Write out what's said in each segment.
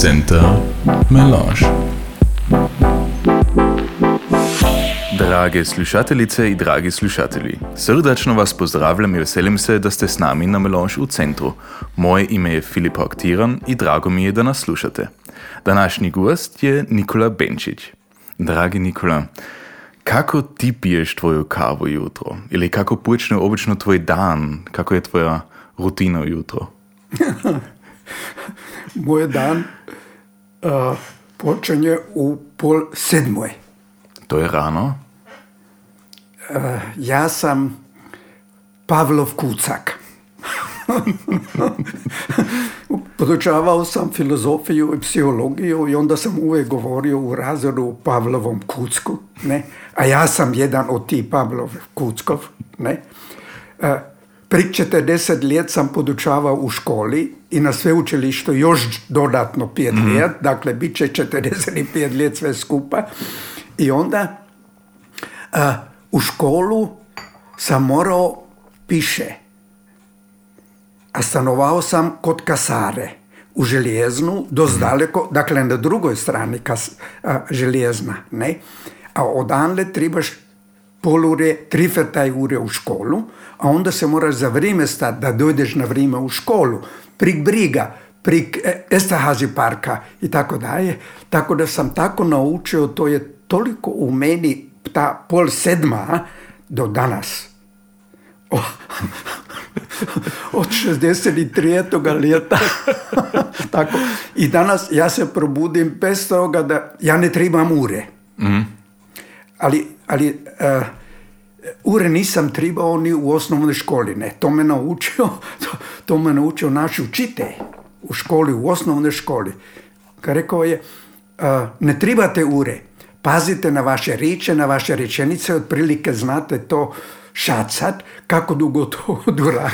Center Melange. Drage slušateljice i dragi slušatelji, srdačno vas pozdravljam i veselim se da ste s nami na Melange u centru. Moje ime je Filip Aktiran i drago mi je da nas slušate. Današnji gost je Nikola Benčić. Dragi Nikola, kako ti piješ tvoju kavu jutro? Ili kako počne obično tvoj dan? Kako je tvoja rutina jutro? Moj dan uh, počinje u pol sedmoj. To je rano? Uh, ja sam Pavlov Kucak. Podučavao sam filozofiju i psihologiju i onda sam uvijek govorio u razredu o Pavlovom Kucku. Ne? A ja sam jedan od tih Pavlov Kuckov. Ne? Uh, Pri 40 let sam podučavao u školi i na sveučilištu još dodatno 5 mm let, dakle bit će 45 let sve skupa. I onda uh, u školu sam morao piše. A stanovao sam kod kasare u željeznu, dost daleko, dakle na drugoj strani kas, a, željezna, ne? A odanle trebaš pol ure, tri taj ure u školu, a onda se moraš za vrijeme stati da dojdeš na vrijeme u školu, prik briga, prik Estahazi parka i tako dalje. Tako da sam tako naučio, to je toliko u meni, ta pol sedma do danas. Oh. Od 63. ljeta. tako. I danas ja se probudim bez toga da ja ne trebam ure. Mm. Ali, ali uh, ure nisam trebao ni u osnovnoj školi. Ne, to me naučio, to, to me naučio naš učitelj u školi, u osnovnoj školi. Kad rekao je, ne trebate ure, pazite na vaše riče, na vaše rečenice, otprilike znate to šacat, kako dugo to dura.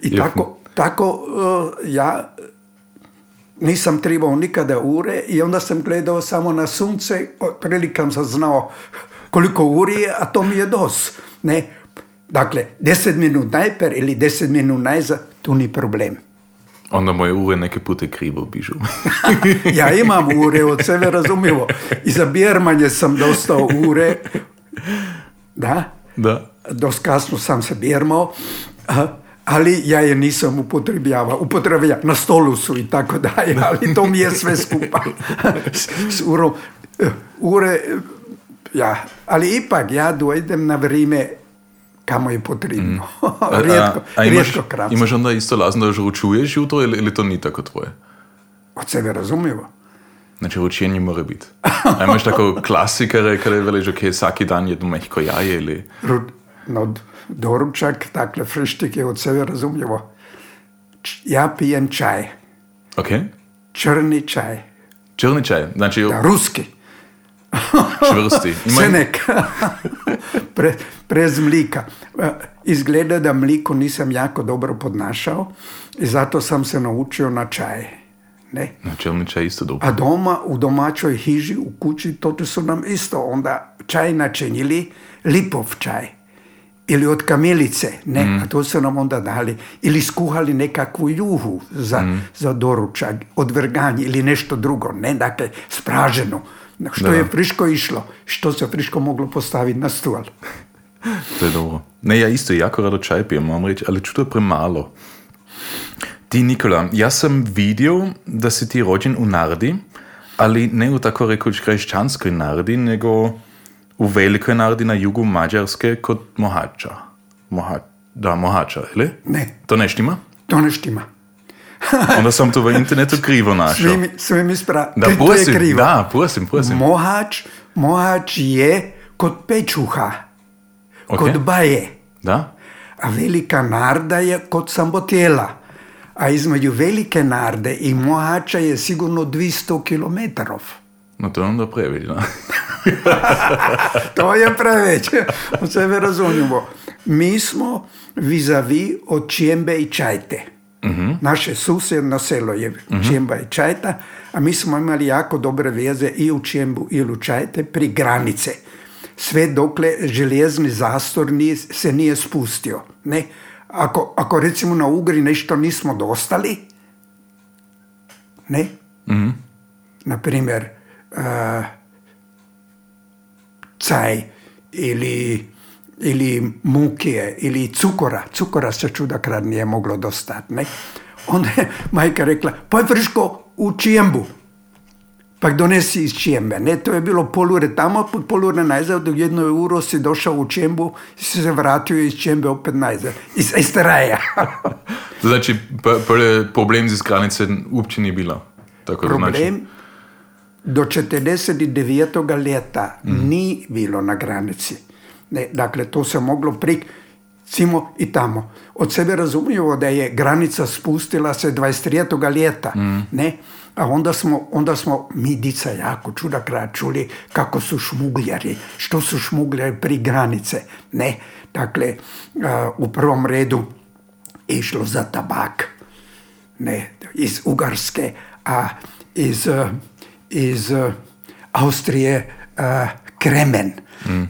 I tako, tako uh, ja nisam trebao nikada ure i onda sam gledao samo na sunce, otprilike sam znao koliko uri a to mi je dos. Ne? Dakle, deset minut najper ili deset minut najza, tu ni problem. Onda moje ure neke pute krivo bižu. ja imam ure od sebe, razumljivo. I za bjermanje sam dostao ure. Da? Da. Dost kasno sam se bjermao. Ali ja je nisam upotrebljavao. Upotrebljavao, na stolu su i tako dalje, ali to mi je sve skupa. S urom. Ure, ja, ali ipak ja dojdem na vrijeme kamo je potrebno. Mm. rijetko, a, a imaš, rijetko kratko. imaš onda isto lazno da žučuješ jutro ili, ili to ni tako tvoje? Od sebe razumljivo. Znači, ručenje mora biti. A imaš tako klasikare kada veliš, ok, svaki dan jedno mehko jaje ili... No, doručak, dakle, frištik je od sebe razumljivo. Ja pijem čaj. Ok. Črni čaj. Črni čaj, znači... Da, ruski. Čvrsti. Ima... Senek. Pre, prez mlika. Izgleda da mliko nisam jako dobro podnašao i zato sam se naučio na čaj. Ne? Na čelni čaj isto dobro. A doma, u domaćoj hiži, u kući, to su nam isto onda čaj načinili, lipov čaj. Ili od kamilice, ne, mm. a to su nam onda dali. Ili skuhali nekakvu juhu za, mm. za doručak, odvrganje ili nešto drugo, ne, dakle, spraženo što da. je friško išlo, što se friško moglo postaviti na stol. To je dobro. Ne, ja isto jako rado čaj pijem, moram reći, ali čudo premalo. Ti, Nikola, ja sam vidio da si ti rođen u Nardi, ali ne u tako rekoč kršćanskoj Nardi, nego u velikoj Nardi na jugu Mađarske kod Mohača. Moha, da, Mohača, ili? Ne. To ne štima? To ne štima. Onda sam to v internetu krivo našel. Svimi, svimi spra... Da, to je krivo. da, prosim, prosim. Mohač, mohač je kod pečuha, Ok. kod baje. Da? A velika narda je kod sambotjela. A između velike narde i mohača je sigurno 200 kilometrov. No to je onda previš, da? to je preveć. Od sebe razumijemo. Mi smo vis-a-vis od Čijembe i Čajte. Mhm. Naše susjedno selo je Čijemba i Čajta, a mi smo imali jako dobre veze i u Čijembu i u Čajte pri granice. Sve dokle željezni zastor nije, se nije spustio. Ne? Ako, ako recimo na Ugri nešto nismo dostali, ne? Na primjer, uh, caj ili, ili mukije ili cukora. Cukora se čudakrad nije moglo dostati. Ne? Onda je majka rekla, pa vrško u čijembu. Pa donesi iz čijembe. Ne, to je bilo polure tamo, polure najzad, do jedno euro si došao u čijembu i si se vratio iz čijembe opet najzad. Iz Esteraja. Znači, problem z granice uopće nije bilo. Tako Problem znači. do 49. leta ni bilo na granici. Ne, dakle, to se moglo prik cimo i tamo. Od sebe razumiju da je granica spustila se 23. ljeta. Ne? A onda smo, onda smo mi dica jako čudakrat čuli kako su šmugljari, što su šmugljari pri granice. Ne, dakle, a, u prvom redu išlo za tabak. Ne, iz Ugarske, a iz, iz eh, Austrije eh, kremen.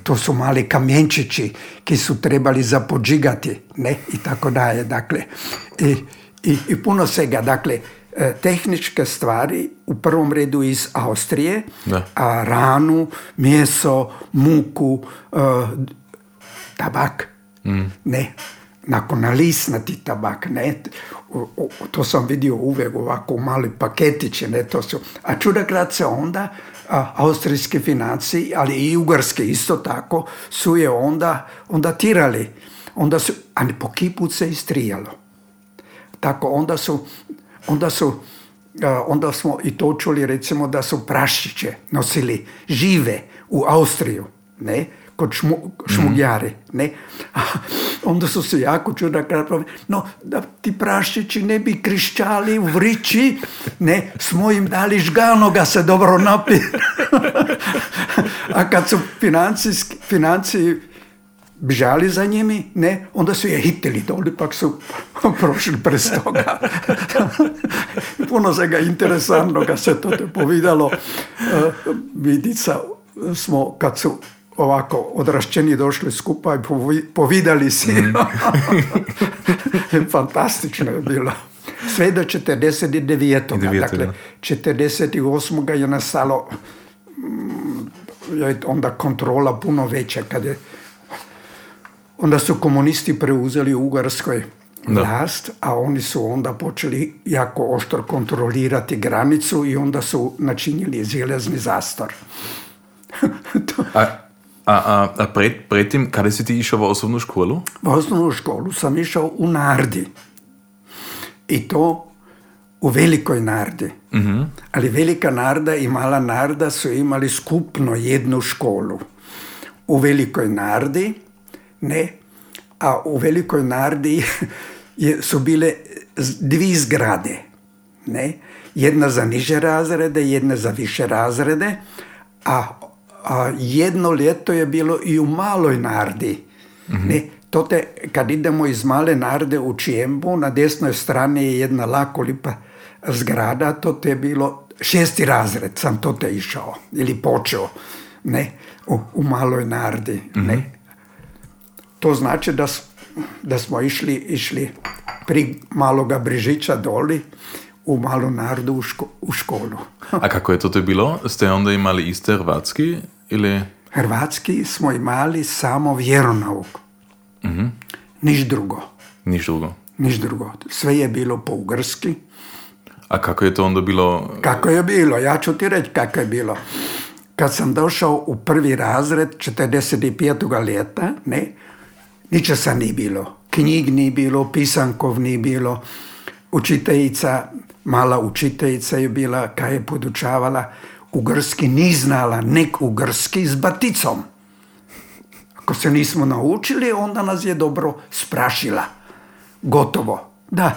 To su mali kamjenčići ki su trebali zapodžigati, ne, i tako dalje. Dakle, i, i, i puno svega. Dakle, e, tehničke stvari u prvom redu iz Austrije, Da. a ranu, meso, muku, e, tabak, ne, nakon lisnati tabak, ne, O- o- to sam vidio uvijek ovako u mali paketići, ne, to su, a čudakrad se onda austrijski financi, ali i ugarski isto tako, su je onda, onda tirali, onda su, a ne po kiput se istrijalo. Tako, onda su, onda su, onda smo i to čuli recimo da su prašiće nosili žive u Austriju, ne, kod šmu, šmugljari, ne. A onda su se jako čudno no da ti prašići ne bi krišćali u vrići, ne, smo im dali žganoga se dobro napi. A kad su financiji bžali za njimi, ne, onda su je hitili doli, pak su prošli prez toga. Puno se ga interesantnoga se to te povidalo. E, Vidica smo, kad su ovako odrašćeni došli skupa i povi- povidali si. Fantastično je bilo. Sve do 49. Devetog, Dakle, da. 48. je nastalo mm, je onda kontrola puno veća kad je onda su komunisti preuzeli u Ugarskoj Da. vlast, a oni su onda počeli jako oštro kontrolirati granicu i onda su načinili železni zastor. To- A, a, a, a pred, predtem, kada si ti išel v osnovno školu? U osnovnu školu sam išao u Nardi. I to u velikoj Nardi. Ali velika Narda i mala Narda su imali skupno jednu školu. U velikoj Nardi, ne, a u velikoj Nardi je, su bile dvi zgrade. Ne? Jedna za niže razrede, jedna za više razrede, a, a jedno ljeto je bilo i u maloj Nardi. Ne? To te, kad idemo iz male Narde u Čijembu, na desnoj strani je jedna lako lipa zgrada, to te je bilo šesti razred, sam to te išao, ili počeo, ne, u, u maloj Nardi, ne. To znači da, da smo išli, išli pri maloga Brižića doli u malu Nardu u, ško- u školu. A kako je to to bilo? Ste onda imali iste hrvatski ili... Hrvatski smo imali samo vjeronauk. Niš drugo. Niš drugo. Niš drugo. Sve je bilo po ugrski. A kako je to onda bilo? Kako je bilo? Ja ću ti reći kako je bilo. Kad sam došao u prvi razred 45. ljeta, ne, ničesa nije bilo. Knjig nije bilo, pisankov nije bilo. Učiteljica, mala učiteljica je bila, kaj je podučavala, ugrski ni znala, nek ugrski s baticom. Ako se nismo naučili, onda nas je dobro sprašila. Gotovo. Da.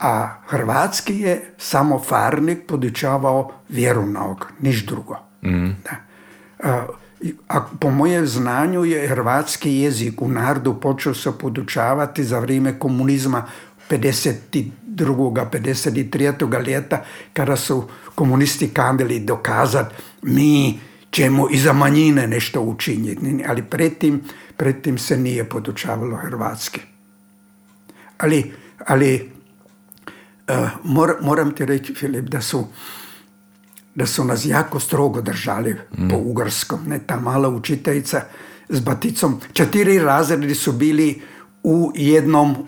A hrvatski je samo farnik podučavao vjeronauk, niš drugo. Da. A, a po mojem znanju je hrvatski jezik u narodu počeo se podučavati za vrijeme komunizma 52. 53. ljeta kada su komunisti kanili dokazati mi ćemo i za manjine nešto učiniti. Ali pretim, pretim se nije podučavalo hrvatski. Ali, ali eh, mor- moram ti reći, Filip, da su da su nas jako strogo držali po ugarskom. Ne, ta mala učiteljica s baticom. Četiri razredi su bili u jednom mm,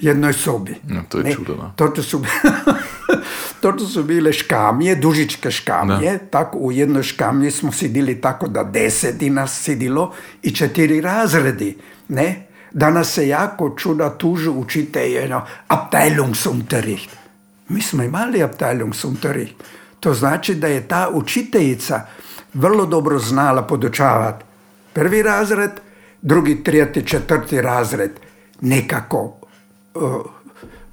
jednoj sobi. Ja, to je Ne, čudo, da. Toto su, toto su bile škamije, dužičke škamije. Tako u jednoj škamiji smo sidili tako da deseti nas sidilo i četiri razredi. Ne? Danas se jako čuda tužu učitelje, Abteilungsunterricht. Mi smo imali Abteilungsunterricht. To znači da je ta učiteljica vrlo dobro znala podučavati prvi razred, drugi, trijeti, četvrti razred nekako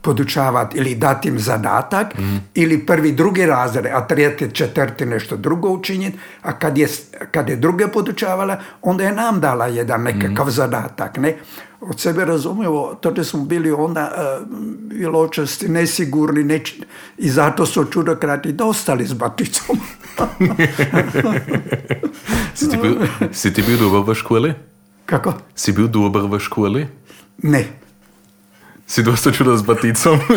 podučavati ili dati im zadatak ili prvi, drugi razred, a trijeti, četvrti nešto drugo učiniti, a kad je, kad je druge podučavala, onda je nam dala jedan nekakav zadatak. Ne? Od sebe razumljivo, to smo bili onda uh, iločasti, nesigurni neč- i zato su čudokrati dostali s baticom. Si ti bil, si ti bil dober v šoli? Kako? Si bil dober v šoli? Ne. Si dosta čudo z baticom?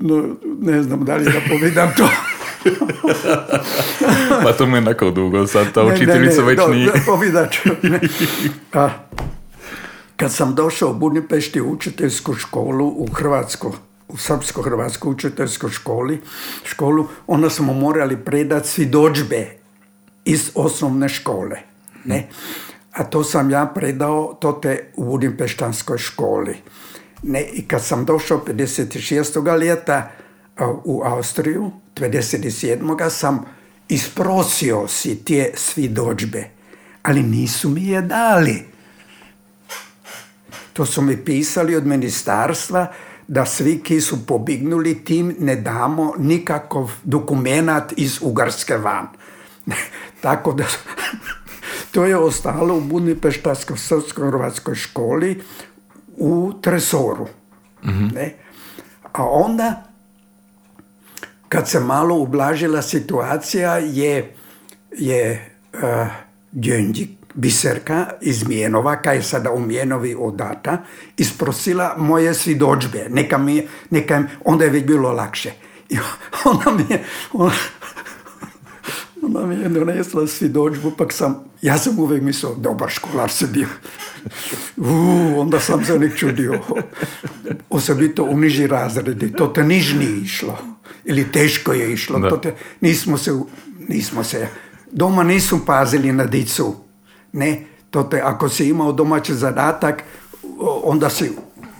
No, ne znam da li da povedam to. pa to mi je enako dolgo, sad ta Ne, ne, učiteljica ne, več do- ni. da, povedat ću, ne. A, kad sam došao u Budimpešti u učiteljsku školu u Hrvatsku, u srpsko-hrvatsku učiteljsku školi, školu, onda smo morali predati svjedodžbe iz osnovne škole. Ne? A to sam ja predao to te u Budimpeštanskoj školi. Ne? I kad sam došao 56. ljeta u Austriju, 57. sam isprosio si tije svjedodžbe, ali nisu mi je dali. To su mi pisali od ministarstva da svi ki su pobignuli tim ne damo nikakav dokumenat iz Ugarske van. Tako da to je ostalo u Budimpeštanskoj srpsko-hrvatskoj školi u tresoru. Ne? A onda kad se malo ublažila situacija je, je uh, Djönđik, Biserka iz Mijenova, kaj je sada u Mijenovi odata, isprosila moje svjedočbe. Neka mi, neka, onda je već bilo lakše. I ona mi je, ona, ona mi je donesla svjedočbu, pak sam, ja sam uvijek mislio, dobar školar se bio. Uuu, onda sam se nek čudio. Osobito u niži razredi, to te niž nije išlo. Ili teško je išlo. Da. To te, nismo se, nismo se, doma nisu pazili na dicu. Ne, to te, ako si imao domaći zadatak, onda si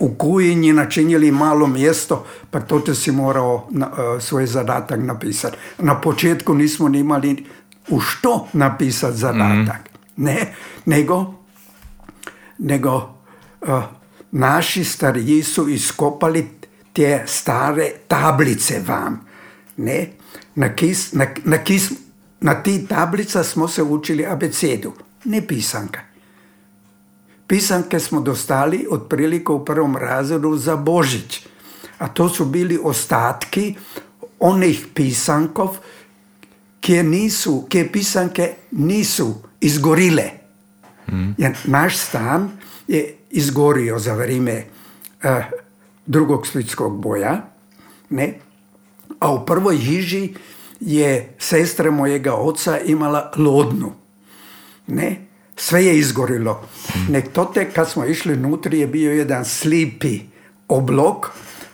u kujinji načinili malo mjesto, pa to si morao na, e, svoj zadatak napisati. Na početku nismo ni imali u što napisati zadatak. Ne, nego nego uh, naši stariji su iskopali te stare tablice van. Ne? Na, kis, na, na, kis, na ti tablica smo se učili abecedu, ne pisanka. Pisanke smo dostali otprilike u prvom razredu za Božić. A to su bili ostatki onih pisankov kje nisu, kje pisanke nisu izgorile. Jer naš stan je izgorio za vrijeme eh, drugog svjetskog boja, ne? a u prvoj hiži je sestra mojega oca imala lodnu. Ne? Sve je izgorilo. Nek to te kad smo išli nutri je bio jedan slipi oblok,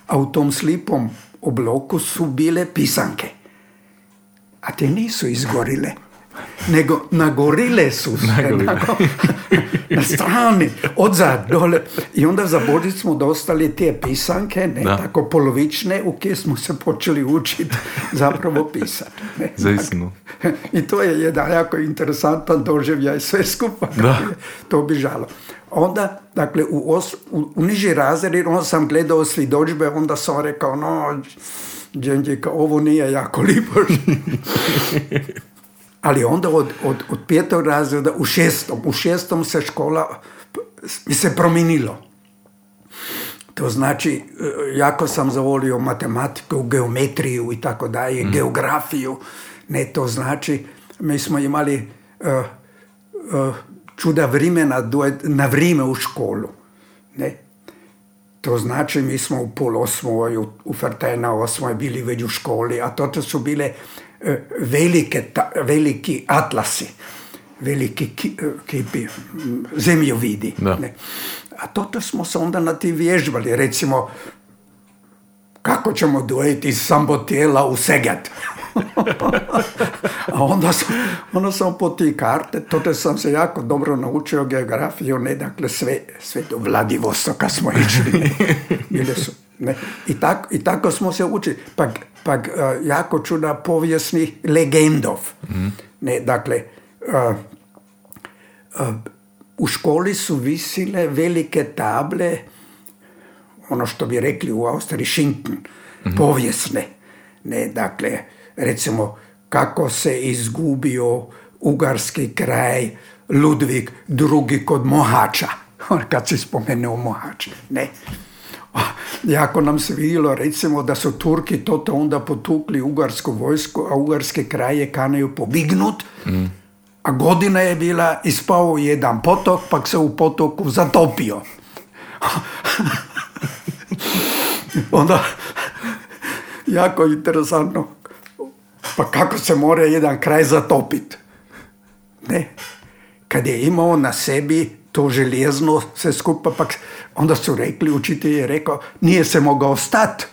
a u tom slipom obloku su bile pisanke. A te nisu izgorile. Nego nagorile su se na, na strani, odzad, dole. I onda za Božić smo dostali te pisanke, ne, Da. tako polovične, u kje smo se počeli učiti zapravo pisati. Ne. Zaistinu. I to je jedan jako interesantan doživljaj sve skupa Da. to bižalo. Onda, dakle, u, os, u, u niži razred, onda sam gledao svjedočbe, onda sam rekao, no, Đenđika, ovo nije jako lipo. Ali onda od, od, od petog razreda u šestom, u šestom se škola mi se promijenilo. To znači, e, jako sam zavolio matematiku, geometriju i tako dalje, geografiju. Ne, to znači, mi smo imali e, e, čuda vremena na vrijeme u školu. Ne? To znači mi smo u pol osmoj, u, u Fertena osmoj bili već u školi, a to su bile velike, ta, veliki atlasi, veliki ki, e, kipi, zemljovidi. Da. Ne. A to smo se onda na ti vježbali, recimo kako ćemo dojeti iz Sambotijela u Segat. A onda sam, onda sam po ti karte, to sam se jako dobro naučio geografiju, ne, dakle sve, sve do Vladivostoka smo išli. Bile su, ne. I, tak, I tako smo se učili. Pa, pa uh, jako čuda povijesnih legendov. Ne, dakle, uh, uh, u školi su visile velike table, ono što bi rekli u Austriji Schinken, povijesne. Ne, dakle, recimo kako se izgubio ugarski kraj Ludvig II kod Mohača, kad se spomenuo Mohač. Ne. Jako nam se vidjelo recimo da su Turki toto onda potukli ugarsku vojsku, a ugarske kraje kanaju pobignut, a godina je bila, ispao jedan potok, pak se u potoku zatopio. onda, jako interesantno, pa kako se mora jedan kraj zatopiti? Ne. Kad je imao na sebi to željezno sve skupa, pak onda su rekli, učitelj je rekao, nije se mogao stati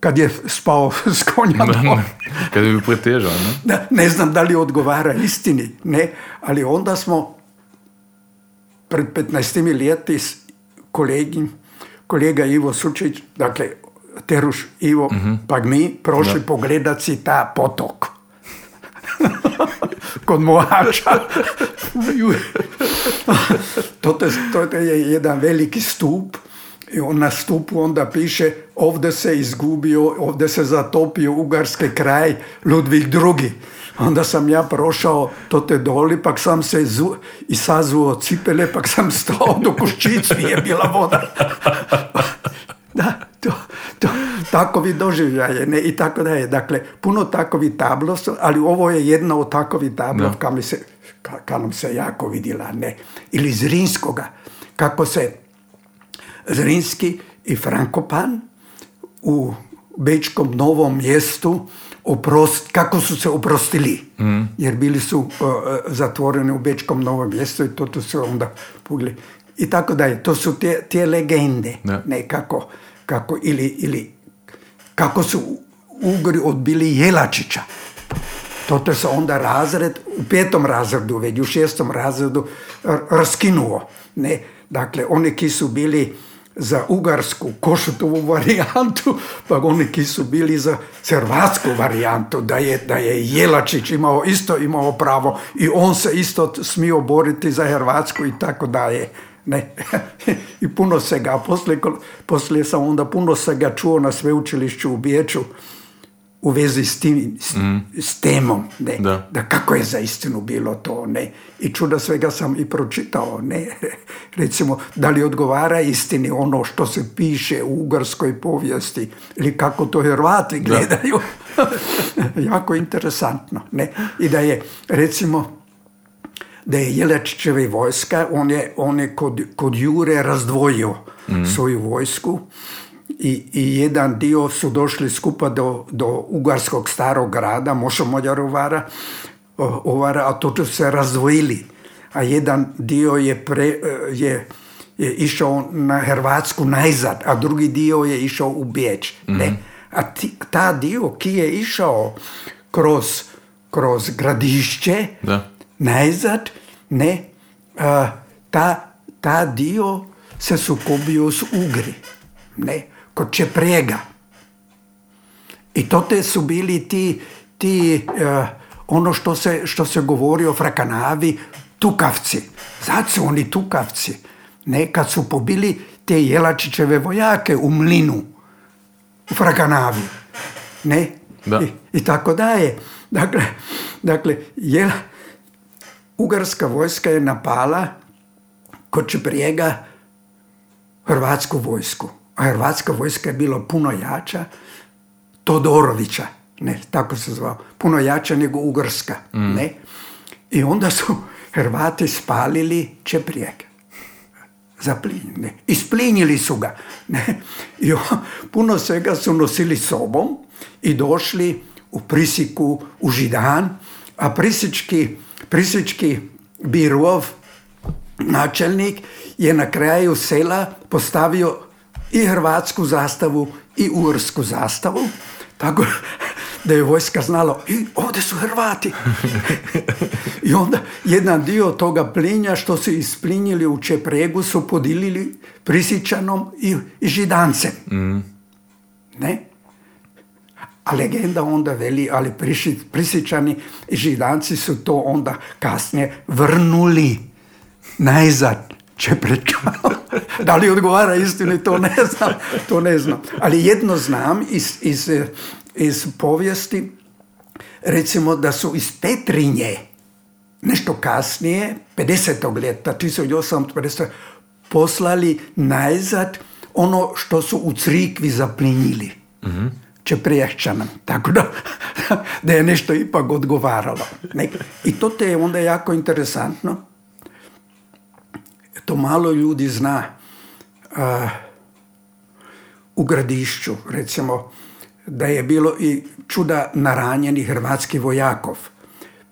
kad je spao s konja. kad je bi pretežao, ne? Ne znam da li odgovara istini, ne, ali onda smo pred 15 ljeti s kolegi, kolega Ivo Sučić, dakle, Teruš Ivo, pa mi prošli Da. pogledat si ta potok. Kod Mohača. to, te- to je jedan veliki stup i on na stupu onda piše ovdje se izgubio, ovdje se zatopio ugarski kraj Ludvig II. Onda sam ja prošao to te doli, pak sam se zu, i sazuo cipele, pak sam stao do kuščicu je bila voda. da, to, takovi doživljaje ne, i tako dalje. Dakle, puno takovi tablo su, ali ovo je jedna od takovih tablo Da. ka, mi se, ka, ka nam se jako vidjela. Ne. Ili iz Rinskoga, kako se Zrinski i Frankopan u Bečkom novom mjestu oprost, kako su se oprostili. Jer bili su uh, zatvoreni u Bečkom novom mjestu i to, to su onda pugli. I tako dalje. To su te, te legende. Da. Ne, kako, kako, ili, ili kako su Ugri odbili Jelačića. Toto se onda razred, u petom razredu, već u šestom razredu raskinuo. Ne? Dakle, oni ki su bili za ugarsku košutovu varijantu, pa oni ki su bili za hrvatsku varijantu, da je, da je Jelačić imao isto imao pravo i on se isto smio boriti za Hrvatsku i tako dalje. Ne. I puno se ga, poslije, poslije sam onda puno se ga čuo na sveučilišću u Biječu, u vezi s, tim, s, s temom, ne, Da. da kako je za istinu bilo to, ne, i čuda svega sam i pročitao, ne, recimo, da li odgovara istini ono što se piše u ugarskoj povijesti, ili kako to Hrvati gledaju, jako interesantno, ne, i da je, recimo, da je Jelačićeva vojska, on je, on je kod, kod Jure razdvojio svoju vojsku i, i jedan dio su došli skupa do, do Ugarskog starog grada, Mošomoljarovara, ovara, a to su se razdvojili. A jedan dio je, pre, je, je išao na Hrvatsku najzad, a drugi dio je išao u Beč. Ne. A ti, ta dio ki je išao kroz, kroz gradišće, Da. Najzad, ne, a, ta, ta dio se sukobio s Ugri, ne, kod Čeprega. I to te su bili ti, ti eh, ono što se, što se govori o Frakanavi, tukavci. Zato su oni tukavci. Ne, kad su pobili te Jelačićeve vojake u mlinu, u Frakanavi. Ne? Da. I, I tako dalje. Dakle, dakle jel, Ugarska vojska je napala kod Čeprijega Hrvatsku vojsku. A Hrvatska vojska je bila puno jača Todorovića, ne, tako se zvao, puno jača nego Ugarska, ne. I onda su Hrvati spalili Čeprijeg. zaplinjeni. Isplinjili su ga. Ne? I puno svega su nosili sobom i došli u Prisiku, u Židan, a Prisički, Prisički birov, načelnik, je na kraju sela postavio i hrvatsku zastavu i ursku zastavu, tako da je vojska znala, i ovdje su Hrvati. I onda jedan dio toga plinja što su isplinjili u Čepregu su podilili Prisičanom i, i Židancem. Ne? A legenda onda veli, ali Prisičani i Židanci su to onda kasnije vrnuli najzad Čeprečano. da li odgovara istini, to ne znam. To ne znam. Ali jedno znam iz, iz, iz povijesti, recimo da su iz Petrinje, nešto kasnije, 50. ljeta, 1850. poslali najzad ono što su u crikvi zaplinjili. Mm-hmm. Tako da, da je nešto ipak odgovaralo. I to te je onda jako interesantno. To malo ljudi zna. u gradišću, recimo, da je bilo i čuda naranjenih hrvatskih vojakov.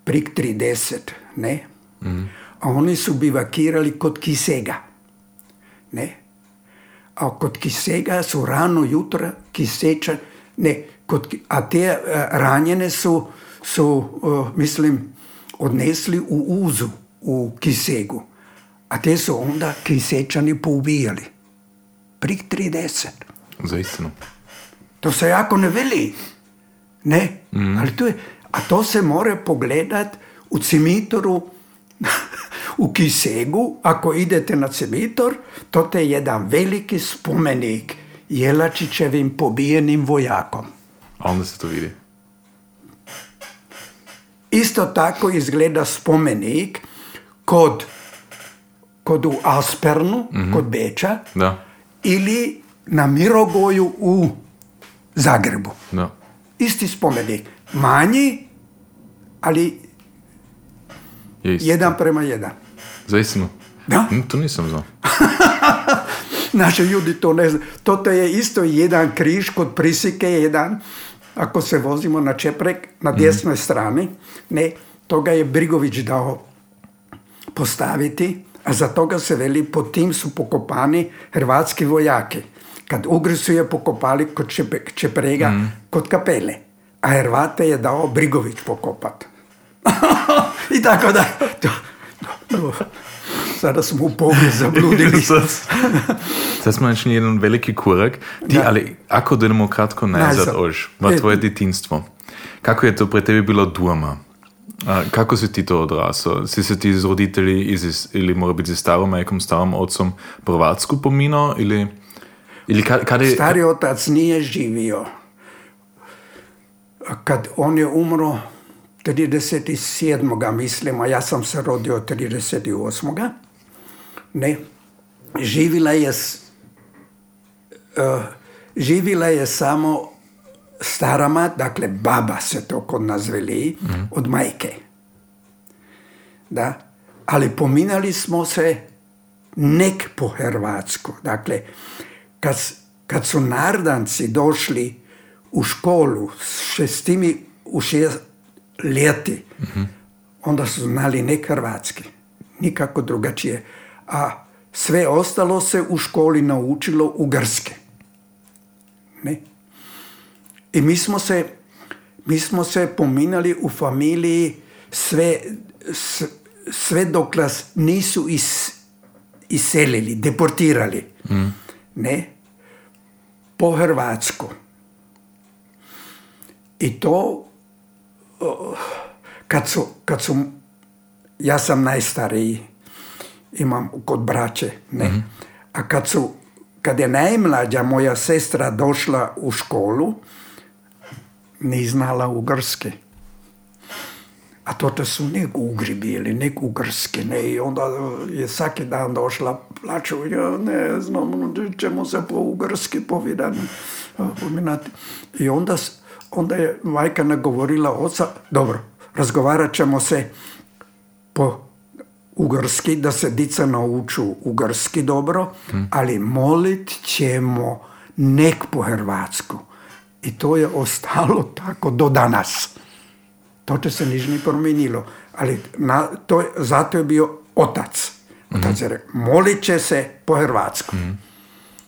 Prik 30, ne? A oni su bivakirali kod Kisega. Ne? A kod Kisega su rano jutra Kiseča, ne, kod, a te uh, ranjene su, su uh, mislim, odnesli u Uzu, u Kisegu. A te su onda Kisečani poubijali. Prik 30. Za istinu. To se jako ne veli. Ne, ali to je, a to se mora pogledat u cimitoru u Kisegu, ako idete na cimitor, to je jedan veliki spomenik Jelačićevim pobijenim vojakom. A onda se to vidi. Isto tako izgleda spomenik kod, kod u Aspernu, kod Beča, Da. ili na Mirogoju u Zagrebu. Da. Isti spomenik. Manji, ali Je jedan prema jedan. Za istinu. Da. To nisam znao. Naši ljudi to ne znaju. Toto je isto jedan križ kod Prisike, jedan, ako se vozimo na Čeprek, na desnoj strani, ne, toga je Brigović dao postaviti, a za toga se veli, pod tim su pokopani hrvatski vojaki. Kad Ugri su je pokopali kod Čeprega, kod kapele, a Hrvate je dao Brigović pokopat. I tako da, to, to, sada smo u povijest zabludili. Sad, sad smo načeli jedan veliki korak. Ti, Da. ali ako idemo kratko Nazad. Ož, v E. tvoje detinstvo. Kako je to pre tebi bilo doma? A, kako si ti to odrasel? Si se ti z roditelji iz, ili mora biti z starom majkom, starom otcom Hrvatsku pominao? Ili, ili kad, kad je... Stari otac nije živio. Kad on je umro 37. mislim, a ja sam se rodio 38. Ne. Živila je, eh, živila je samo starama, dakle baba se to kod nas veli, od majke. Da. Ali pominjali smo se nek po Hrvatsku. Dakle, kad, kad su nardanci došli u školu s šestimi u šest ljeti, onda su znali nek hrvatski, nikako drugačije. A sve ostalo se u školi naučilo ugarske. Ne? I mi smo se, mi smo se pominjali u familiji sve, s- sve dok nas nisu is, iselili, deportirali. Ne? Po Hrvatsku. I to kad su, kad su ja sam najstariji, imam kod braće, ne. A kad su, kad je najmlađa moja sestra došla u školu, ni znala ugrske. A to su nek ugri bili, nek ugrske, ne, i onda je svaki dan došla, plaću, ja ne znam, ćemo se po ugrski pominati. I onda, onda je majka nagovorila oca, dobro, razgovarat ćemo se po ugarski, da se dica nauču ugarski dobro, ali molit ćemo nek po hrvatsku. I to je ostalo tako do danas. To će se niš ni promijenilo. Ali na, to, zato je bio otac. Otac je rekao, molit će se po hrvatsku.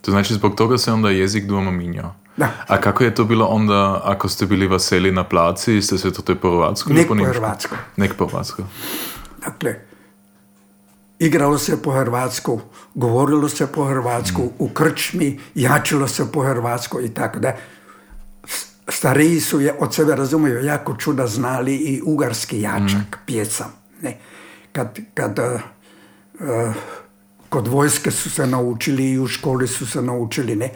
To znači zbog toga se onda jezik doma minjao. Da. A kako je to bilo onda, ako ste bili veseli na placi, ste se to te po hrvatsku Nek po hrvatsku. Nek po hrvatsku. Dakle, igralo se po hrvatsku, govorilo se po hrvatsku, u krčmi jačilo se po hrvatsku i tako da. Stariji su je od sebe razumiju jako čuda znali i ugarski jačak, pjesam. Ne. Kad, kad eh, eh, kod vojske su se naučili i u školi su se naučili, ne.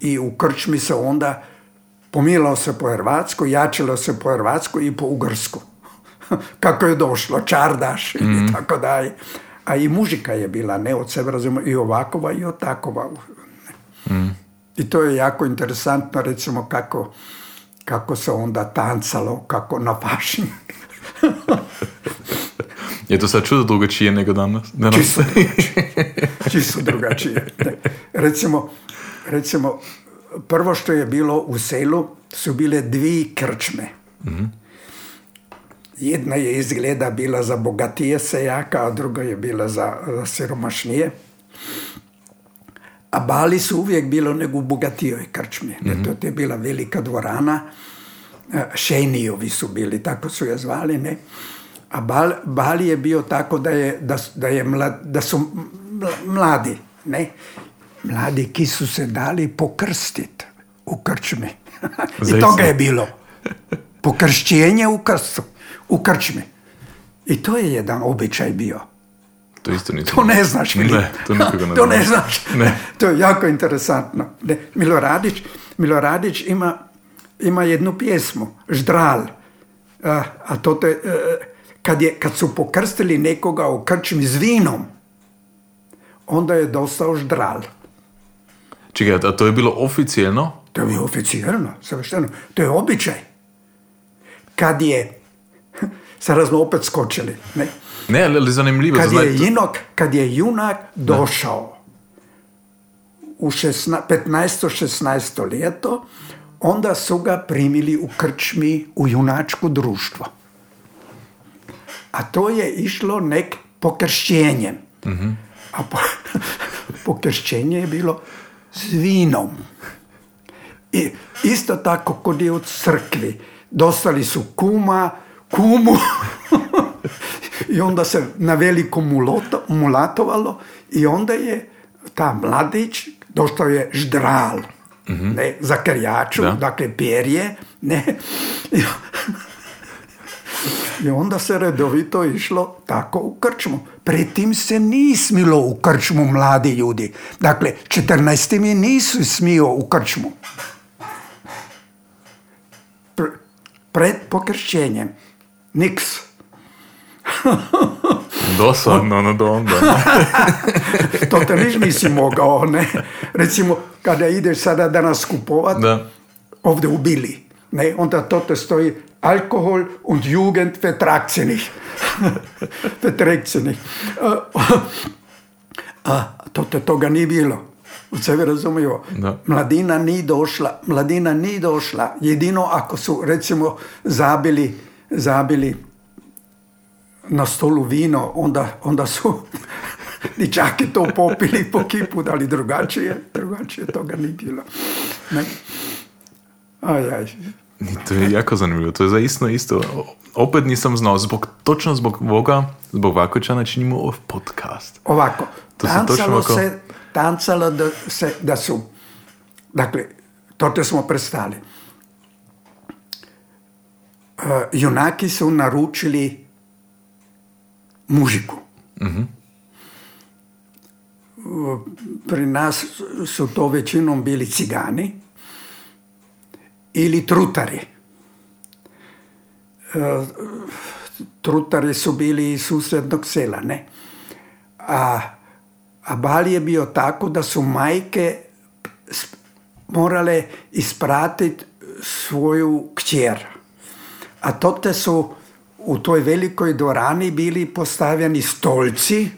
I u krčmi se onda pomilao se po hrvatsku, jačilo se po hrvatsku i po ugarsku. Kako je došlo, čardaš i tako dalje. A i mužika je bila, ne od sebe razumiju, i ovakova i otakova. Ne. I to je jako interesantno, recimo, kako, kako se onda tancalo, kako na fašin. Je to sad čudo drugačije nego danas? danas? Čisto drugačije. Čisto drugačije. Recimo, recimo, prvo što je bilo u selu su bile dvije krčme. Jedna je izgleda bila za bogatije sejaka, a druga je bila za, za siromašnije. A bali su uvijek bilo nego u bogatijoj krčmi. Ne, To je bila velika dvorana. E, Šejnijovi su bili, tako su je zvali, ne. A bal, bali je bio tako da, je, da, da, je mla- da su mla- mladi, ne. Mladi ki su se dali pokrstit u krčmi. I toga je bilo. Pokršćenje u krstu, u krčmi. I to je jedan običaj bio. To isto nisam. To ne znaš, Filip. Ne, to ne To ne znaš. Ne. To je jako interesantno. Ne, Miloradić, Miloradić ima, ima jednu pjesmu, Ždral. A, a to te, e, kad, je, kad su pokrstili nekoga u krčmi s vinom, onda je dostao ždral. Čekaj, a to je bilo oficijelno? To je oficijalno, savršeno. To je običaj. Kad je, smo opet skočili, ne? Ne, ali zanimljivo. Kad je, junak, kad je junak došao u 15-16 ljeto, onda su ga primili u krčmi u junačko društvo. A to je išlo nek pokršćenjem. A po, pokršćenje je bilo s vinom. I isto tako kod je u crkvi. Dostali su kuma, kumu i onda se na veliko muloto, mulatovalo i onda je ta mladić, došao je ždral, ne, za krjaču, Da. dakle perje, ne. I, onda se redovito išlo tako u krčmu. Pretim se nije smilo u krčmu mladi ljudi. Dakle, 14. mi nisu smio u krčmu. Pr- pred pokršćenjem. Niks. Dosadno, no do onda. To te niš nisi mogao, ne. Recimo, kada ideš sada danas kupovat, Da. ovdje u Bili, ne, onda to te stoji alkohol und Jugend vertragsinnig. vertragsinnig. A to te toga nije bilo. U sebe razumiju. Da. Mladina nije došla, mladina nije došla. Jedino ako su recimo zabili, zabili na stolu vino, onda, onda su dičaki to popili po kipu, ali drugačije, drugačije toga nije bilo. Ne. Aj, aj. I To je jako zanimljivo, to je zaista isto. Opet nisam znao, zbog, točno zbog voga, zbog Vakočana činimo ovaj podcast. Ovako, To se točno tancalo ovako- se, tancalo da, se, da su, dakle, to te smo prestali. Uh, junaki su naručili mužiku. Uh, Pri nas su to većinom bili cigani ili trutari. Uh, trutari su bili iz susjednog sela, ne? A, a bal je bio tako da su majke morale ispratiti svoju kćer. A to te su u toj velikoj dvorani bili postavljeni stolci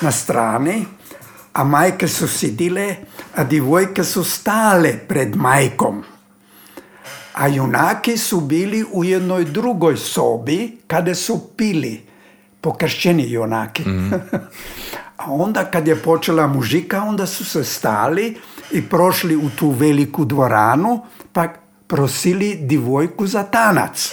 na strani, a majke su sidile, a divojke su stale pred majkom. A junaki su bili u jednoj drugoj sobi kada su pili, pokršćeni junaki. a onda kad je počela mužika, onda su se stali i prošli u tu veliku dvoranu, pa prosili divojku za tanac.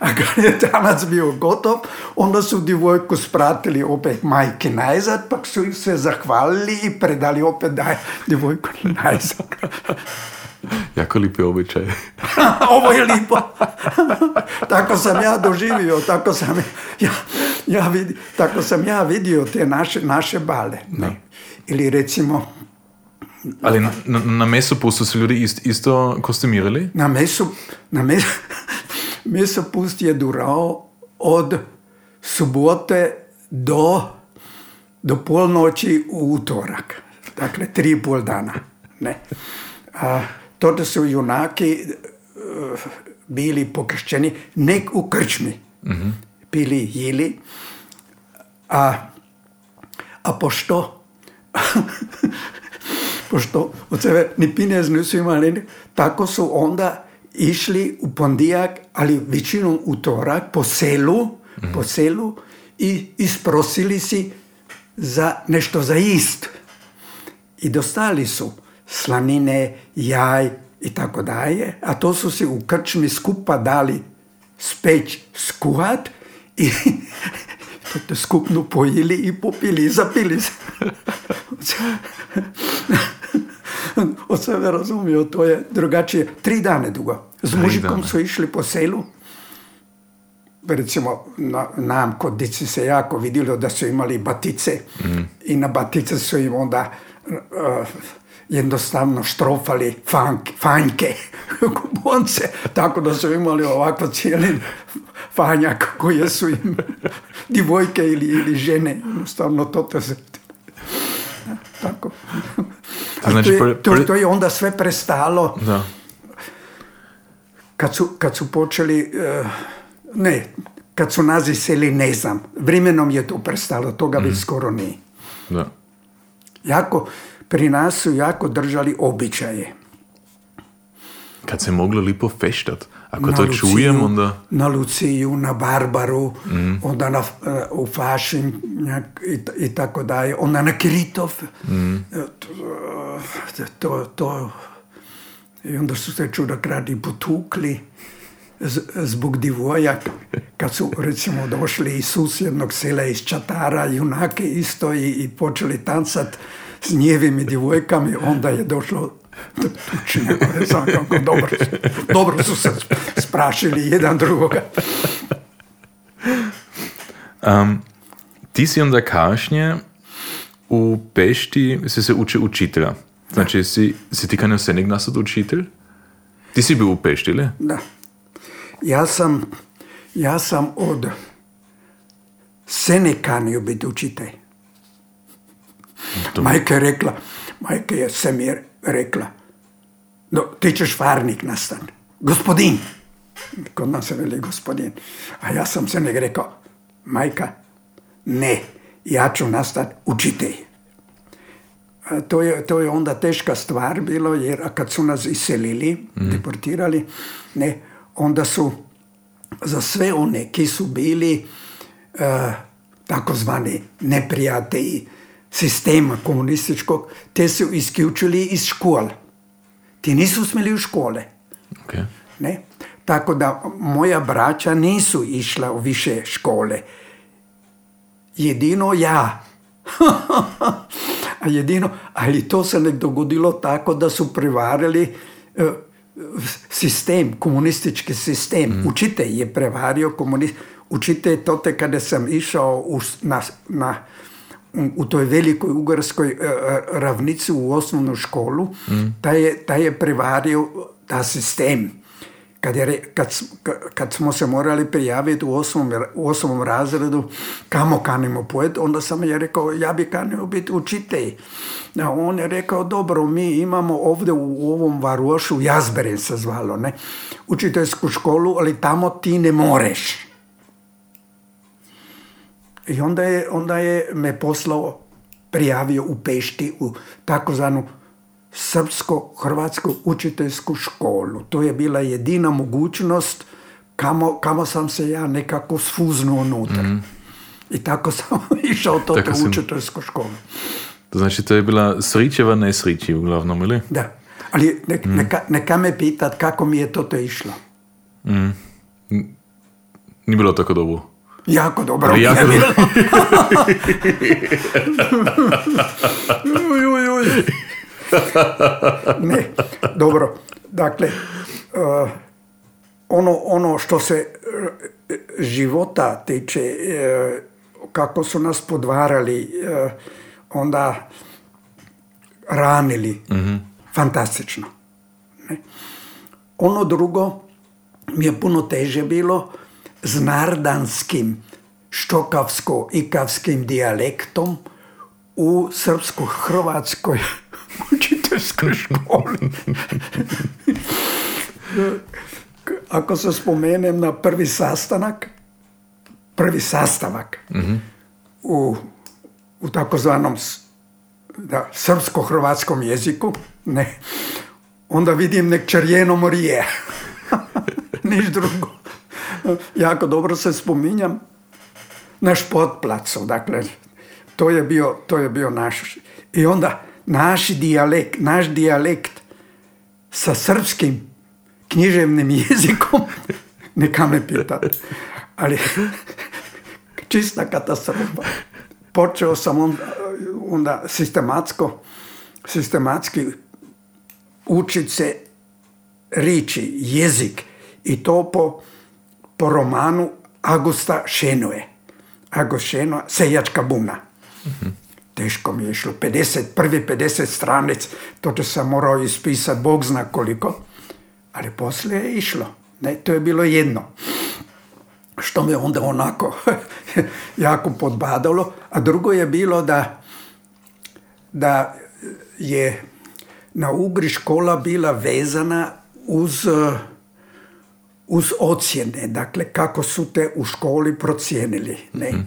A kad je tanac bio gotov, onda su divojku spratili opet majke najzad, pa su ih se zahvalili i predali opet daj divojku najzad. Jako lipi običaj. Ovo je lipo. tako sam ja doživio, tako sam ja, ja vidi, tako sam ja vidio te naše, naše bale. Ne. Ili recimo Ali na, na, na mesu su se ljudi ist, isto kostumirali? na mesu, na mesu, mesopust je durao od subote do, do polnoći u utorak. Dakle, tri i pol dana. Ne. A, to da su junaki eh, bili pokršćeni nek u krčmi. Pili, jili. A, a pošto pošto od sebe ni pinez nisu imali, tako su onda išli u pondijak, ali većinom utorak po selu, po selu i isprosili si za nešto za ist. I dostali su slanine, jaj i tako dalje, a to su si u krčmi skupa dali speć skuhat i skupno pojili i popili i zapili se. Od sebe razumio, to je drugačije. Tri dane dugo. S mužikom su išli po selu, recimo na, nam kod dici se jako vidjelo da su imali batice i na batice su im onda uh, jednostavno štrofali fank, fanjke, bonce, tako da su imali ovako cijeli fanjak koje su im divojke ili, ili žene, jednostavno to te se... Tako. A znači to, je, to, to je onda sve prestalo Da. kad su, kad su počeli, eh, ne, kad su nas iseli, ne znam, vremenom je to prestalo, toga već skoro nije. Da. Jako, pri nas su jako držali običaje. Kad se moglo lipo feštat. Ako Na to Luciju, čujem, onda... Na Luciju, na Barbaru, onda na, eh, u Fašinjak i, i tako dalje, onda na Kritov. Eh, To, to, to, I onda su se čudokrati potukli z- zbog divoja, kad su recimo došli iz susjednog sela, iz Čatara, junake isto i, i počeli tancat s njevim i divojkami, onda je došlo do tučnja. Ne znam kako dobro, dobro su se sprašili jedan drugoga. Um, ti si onda kašnje u Pešti si se uči učitelja. Znači, si, si ti kanio senik nasad učitelj? Ti si bil u Pešti, ili? Da. Ja sam, ja sam od sene kanio biti učitelj. Majka je rekla, majka je se mi rekla, no, ti ćeš farnik nastan. Gospodin. Kod nas se veli gospodin. A ja sam se ne rekao, majka, ne, ja ću nastat učitelj. To je, to je onda teška stvar bilo, jer kad su nas iselili, deportirali, ne, onda su za sve one ki su bili eh, takozvani neprijatelji sistema komunističkog, te su isključili iz škola. Ti nisu smjeli u škole. Ok. Ne? Tako da moja braća nisu išla u više škole. Jedino ja. A jedino, ali to se ne dogodilo tako da su prevarili eh, sistem, komunistički sistem. Učitelj je prevario komunist. Učitelj to te kada sam išao u, na, na, u toj velikoj ugarskoj eh, eh, ravnici u osnovnu školu, taj, je, taj je prevario ta sistem kad, je, kad, kad smo se morali prijaviti u osmom, u osmom razredu kamo kanimo pojet, onda sam je rekao ja bi kanio biti učitelj. A on je rekao dobro mi imamo ovdje u, ovom Varošu, Jazberin se zvalo, ne, učiteljsku školu, ali tamo ti ne moreš. I onda je, onda je me poslao, prijavio u Pešti u takozvanu srpsko-hrvatsku učiteljsku školu. To je bila jedina mogućnost kamo, kamo sam se ja nekako sfuznuo unutra. Mm. I tako sam išao to u učiteljsku školu. To znači to je bila srićeva nesrići uglavnom, ili? Da. Ali ne, mm. neka, neka, me pitat kako mi je to to išlo. Mm. Nije bilo tako dobro. Jako dobro. Jako dobro. uj, uj, uj. ne, dobro. Dakle, uh, ono, ono što se uh, života tiče, uh, kako su nas podvarali, onda ranili, mm fantastično. Ne? Ono drugo mi je puno teže bilo s nardanskim, štokavsko-ikavskim dijalektom u srpsko-hrvatskoj učiteljskoj školi. Ako se spomenem na prvi sastanak, prvi sastavak u, u takozvanom da, srpsko-hrvatskom jeziku, ne, onda vidim nek čerjeno morije. Niš drugo. jako dobro se spominjam na špotplacu, dakle, to je bio, to je bio naš. I onda naš dijalekt, naš dijalekt sa srpskim književnim jezikom, neka me pitat, ali čista katastrofa. Počeo sam onda, onda sistematsko, sistematski učiti se riči, jezik i to po, po romanu Augusta Šenoje. Agust Šenoje, Sejačka buna. mm teško mi je išlo. 50, prvi 50 stranec, to sam morao ispisati, Bog zna koliko. Ali poslije je išlo. Ne, to je bilo jedno. Što me onda onako jako podbadalo. A drugo je bilo da, da je na Ugri škola bila vezana uz, uz ocjene. Dakle, kako su te u školi procijenili. Ne? Mhm.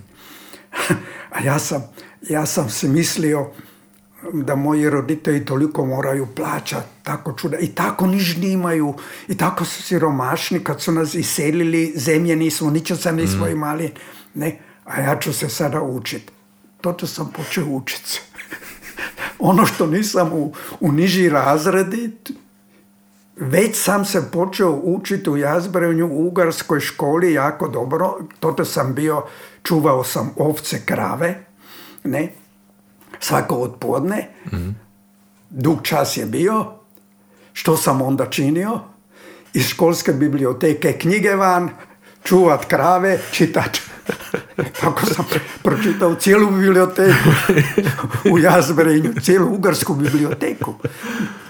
A ja sam ja sam si mislio da moji roditelji toliko moraju plaćati, tako čuda. I tako nižni imaju, i tako su siromašni kad su nas iselili, zemlje nismo, ničega nismo mm. imali. Ne, a ja ću se sada učiti. To ću sam počeo učiti. ono što nisam u, u niži razredi, već sam se počeo učiti u Jazbrenju u ugarskoj školi jako dobro. Toto sam bio, čuvao sam ovce krave, ne, svako odpodne, mm dug čas je bio, što sam onda činio? Iz školske biblioteke knjige van, čuvat krave, čitač. Tako sam pročitao cijelu biblioteku u Jazbrenju, cijelu ugarsku biblioteku.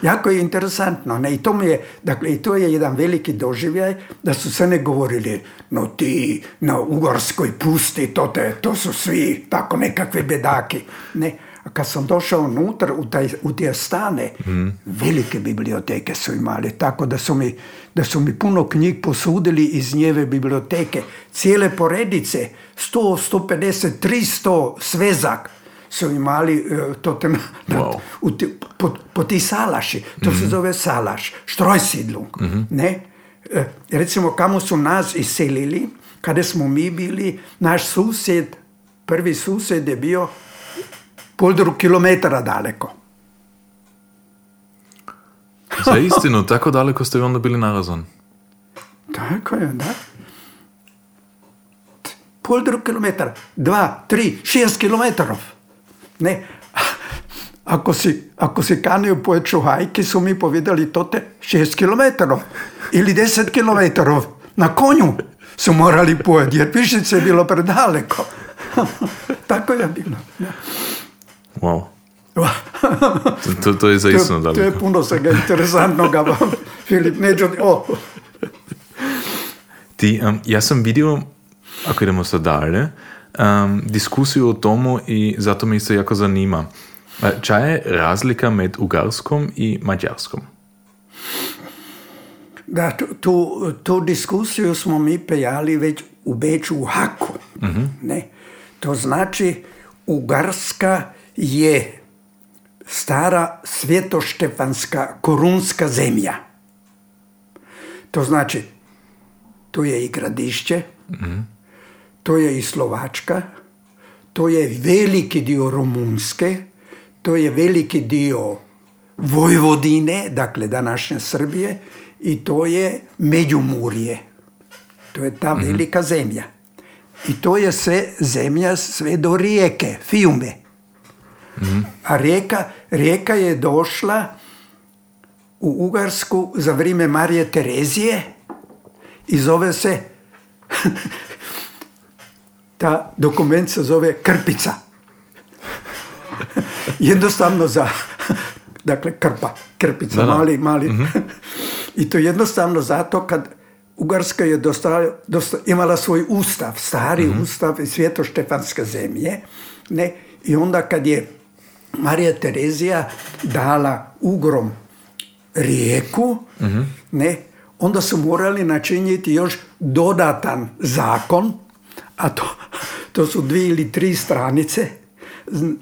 Jako je interesantno. Ne? I, to je, dakle, I to je jedan veliki doživljaj da su se ne govorili no ti na ugarskoj pusti, to, te, to su svi tako nekakve bedaki. Ne, kad sam došao unutra u, taj, u te stane, mm. velike biblioteke su imali, tako da su, mi, da su mi puno knjig posudili iz njeve biblioteke. Cijele poredice, 100, 150, 300 svezak su imali uh, to te, wow. u po, po, ti salaši. To mm. se mhm. zove salaš, štrojsidlung. Mm-hmm. Ne? E, recimo, kamo su nas iselili, kada smo mi bili, naš susjed, prvi susjed je bio poldru kilometara daleko. Za istinu, tako daleko ste vi onda bili narazan? Tako je, da. Poldru kilometara, dva, tri, šest kilometrov. Ne, ako si, ako si kanio po hajki, su mi povedali tote šest kilometrov ili deset kilometrov. Na konju su morali pojeti, jer pišice je bilo predaleko. tako je bilo. Ja. Wow. to, to je zaistino daleko. To je puno svega interesantnoga, Filip, neću... O, Ti, um, ja sam vidio, ako idemo sad dalje, um, diskusiju o tomu i zato me isto jako zanima. Ča je razlika med ugarskom i mađarskom? Da, tu, tu, tu diskusiju smo mi pejali već u Beču u Haku. Ne? To znači Ugarska je stara svjetoštefanska korunska zemlja. To znači, to je i gradišće, to je i Slovačka, to je veliki dio Rumunske, to je veliki dio Vojvodine, dakle današnje Srbije, i to je Međumurje. To je ta velika zemlja. I to je sve zemlja sve do rijeke, Fiume. A rijeka, rijeka je došla u Ugarsku za vrijeme Marije Terezije i zove se ta dokument se zove Krpica. Jednostavno za dakle krpa, krpica, Da, da. mali, mali. I to jednostavno zato kad Ugarska je dosta, dosta, imala svoj ustav, stari ustav iz svjetoštefanske zemlje, ne, i onda kad je Marija Terezija dala Ugrom rijeku, ne, onda su morali načiniti još dodatan zakon, a to, to su dvije ili tri stranice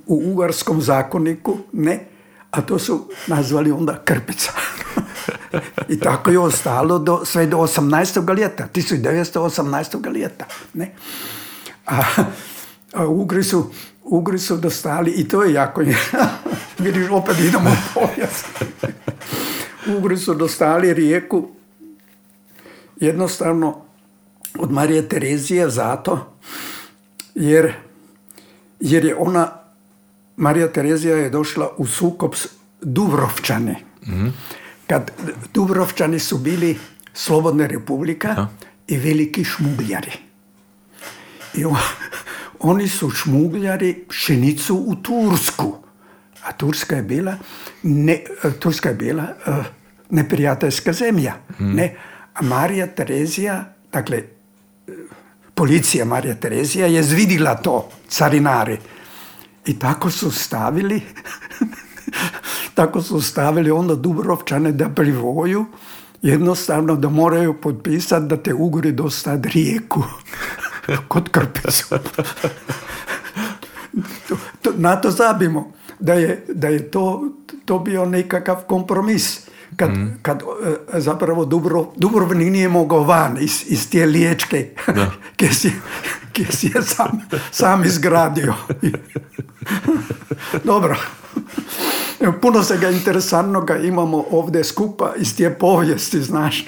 u ugarskom zakoniku, ne, a to su nazvali onda krpica. I tako je ostalo do, sve do 18. ljeta, 1918. ljeta. Ne? A, a Ugri, su, Ugri su dostali, i to je jako, vidiš, opet idemo u povijest. Ugri su dostali rijeku jednostavno od Marije Terezije zato jer, jer je ona, Marija Terezija je došla u sukob s Dubrovčani. Kad Dubrovčani su bili slobodna republika i veliki šmugljari. I oni su šmugljari pšenicu u Tursku. A Turska je bila, ne, Turska je bila eh, neprijateljska zemlja. Ne? A Marija Terezija, dakle, eh, policija Marija Terezija je zvidila to, carinari. I tako su stavili, tako su stavili onda Dubrovčane da privoju, jednostavno da moraju potpisati da te Ugri dostad rijeku kod to- na to zabimo da je, da je to, to bio nekakav kompromis. Kad, kad e, zapravo Dubrov, Dubrovnik nije mogao van iz, iz te liječke, gdje si, gdje si je sam, sam izgradio. Dobro. Puno se ga interesantnoga imamo ovdje skupa iz te povijesti, znaš.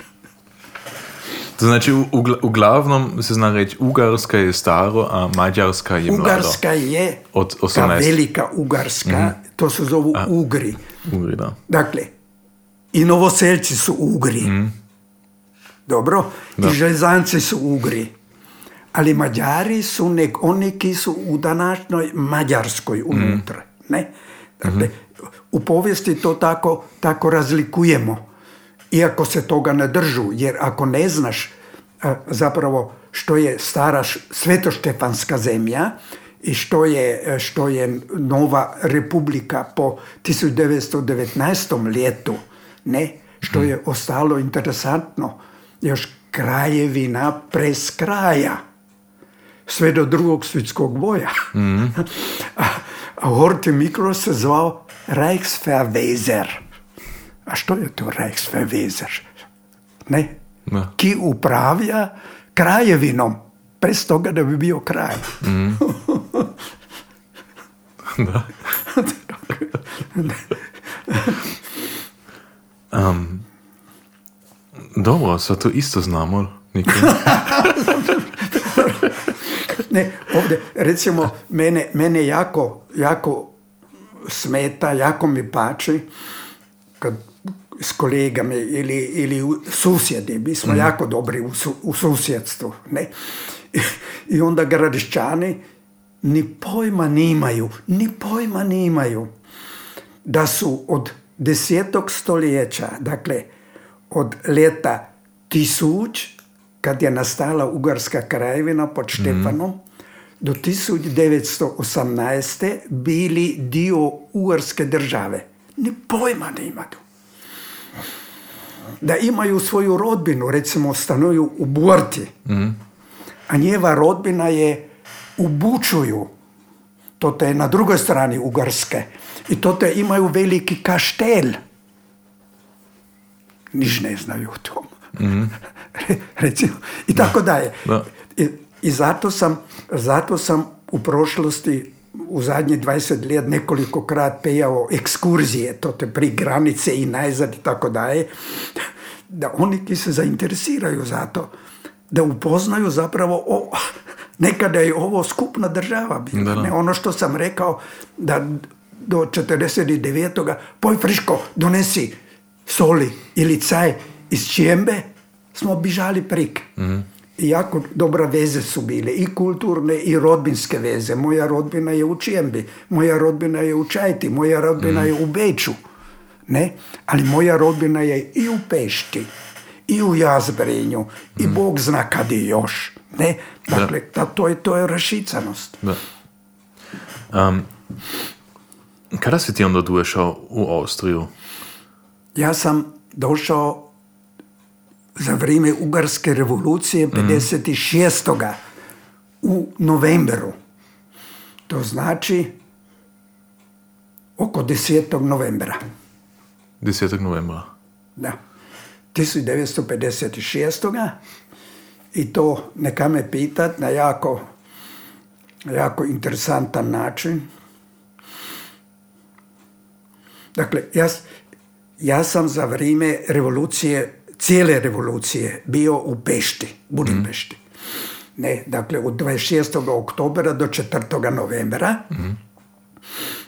To znači, u, ugl- uglavnom se zna reći, Ugarska je staro, a Mađarska je mlado. Ugarska je Od ta 18. velika Ugarska, to se zovu Ugri. Ugri, da. Dakle, i Novoselci su Ugri. Dobro? I Železanci su Ugri. Ali Mađari su nek, oni ki su u današnjoj Mađarskoj unutra. Ne? Dakle, u povijesti to tako, tako razlikujemo. Iako se toga ne držu, jer ako ne znaš a, zapravo što je stara svetoštefanska zemlja i što je, što je nova republika po 1919. ljetu, ne, što je ostalo interesantno, još kraljevina prez kraja sve do drugog svjetskog boja. a, a Horti Mikro se zvao Reichsverweser. A što je to Reichsverweser? Ne? Da. Ki upravlja kraljevinom, bez toga da bi bio kralj. da. Um, dobro, sad to isto znamo. Ne, ovdje, recimo, mene, mene jako, jako smeta, jako mi pači, kad s kolegama ili, ili u- susjedi, mi smo jako dobri u, su- u susjedstvu, ne? I, I onda gradišćani ni pojma nimaju, ni pojma nimaju da su od desetog stoljeća, dakle od leta tisuć kad je nastala Ugarska krajevina pod Štefanom, do 1918. bili dio Ugarske države. Ni pojma ne imaju. Da imaju svoju rodbinu, recimo stanuju u Borti, a njeva rodbina je u Bučuju, to je na drugoj strani Ugarske. I to te imaju veliki kaštel. Niš ne znaju o tom. Recimo, I tako dalje. Da. I, i zato, sam, zato sam u prošlosti u zadnjih 20 let nekoliko krat pejao ekskurzije, to te pri granice i najzad i tako dalje, da oni ki se zainteresiraju za to, da upoznaju zapravo o, nekada je ovo skupna država bila. Da, da. Ne, ono što sam rekao da do 49. poj friško donesi soli ili caj iz Čijembe, smo bižali prik. I jako dobra veze su bile, i kulturne i rodbinske veze. Moja rodbina je u Čijembi, moja rodbina je u Čajti, moja rodbina je u Beču. Ne? Ali moja rodbina je i u Pešti, i u Jazbrenju, i Bog zna kad je još. Ne? Dakle, ta- to, je, to je rašicanost. Da. Um, kada si ti onda došao u Austriju? Ja sam došao za vrijeme Ugarske revolucije 56. u novembru. To znači oko 10. novembra. 10. novembra. Da. 1956. I to neka me pitat na jako, jako interesantan način. Dakle, ja, ja sam za vrijeme revolucije, cijele revolucije bio u Pešti, Budimpešti. Ne, dakle, od 26. oktobera do 4. novembra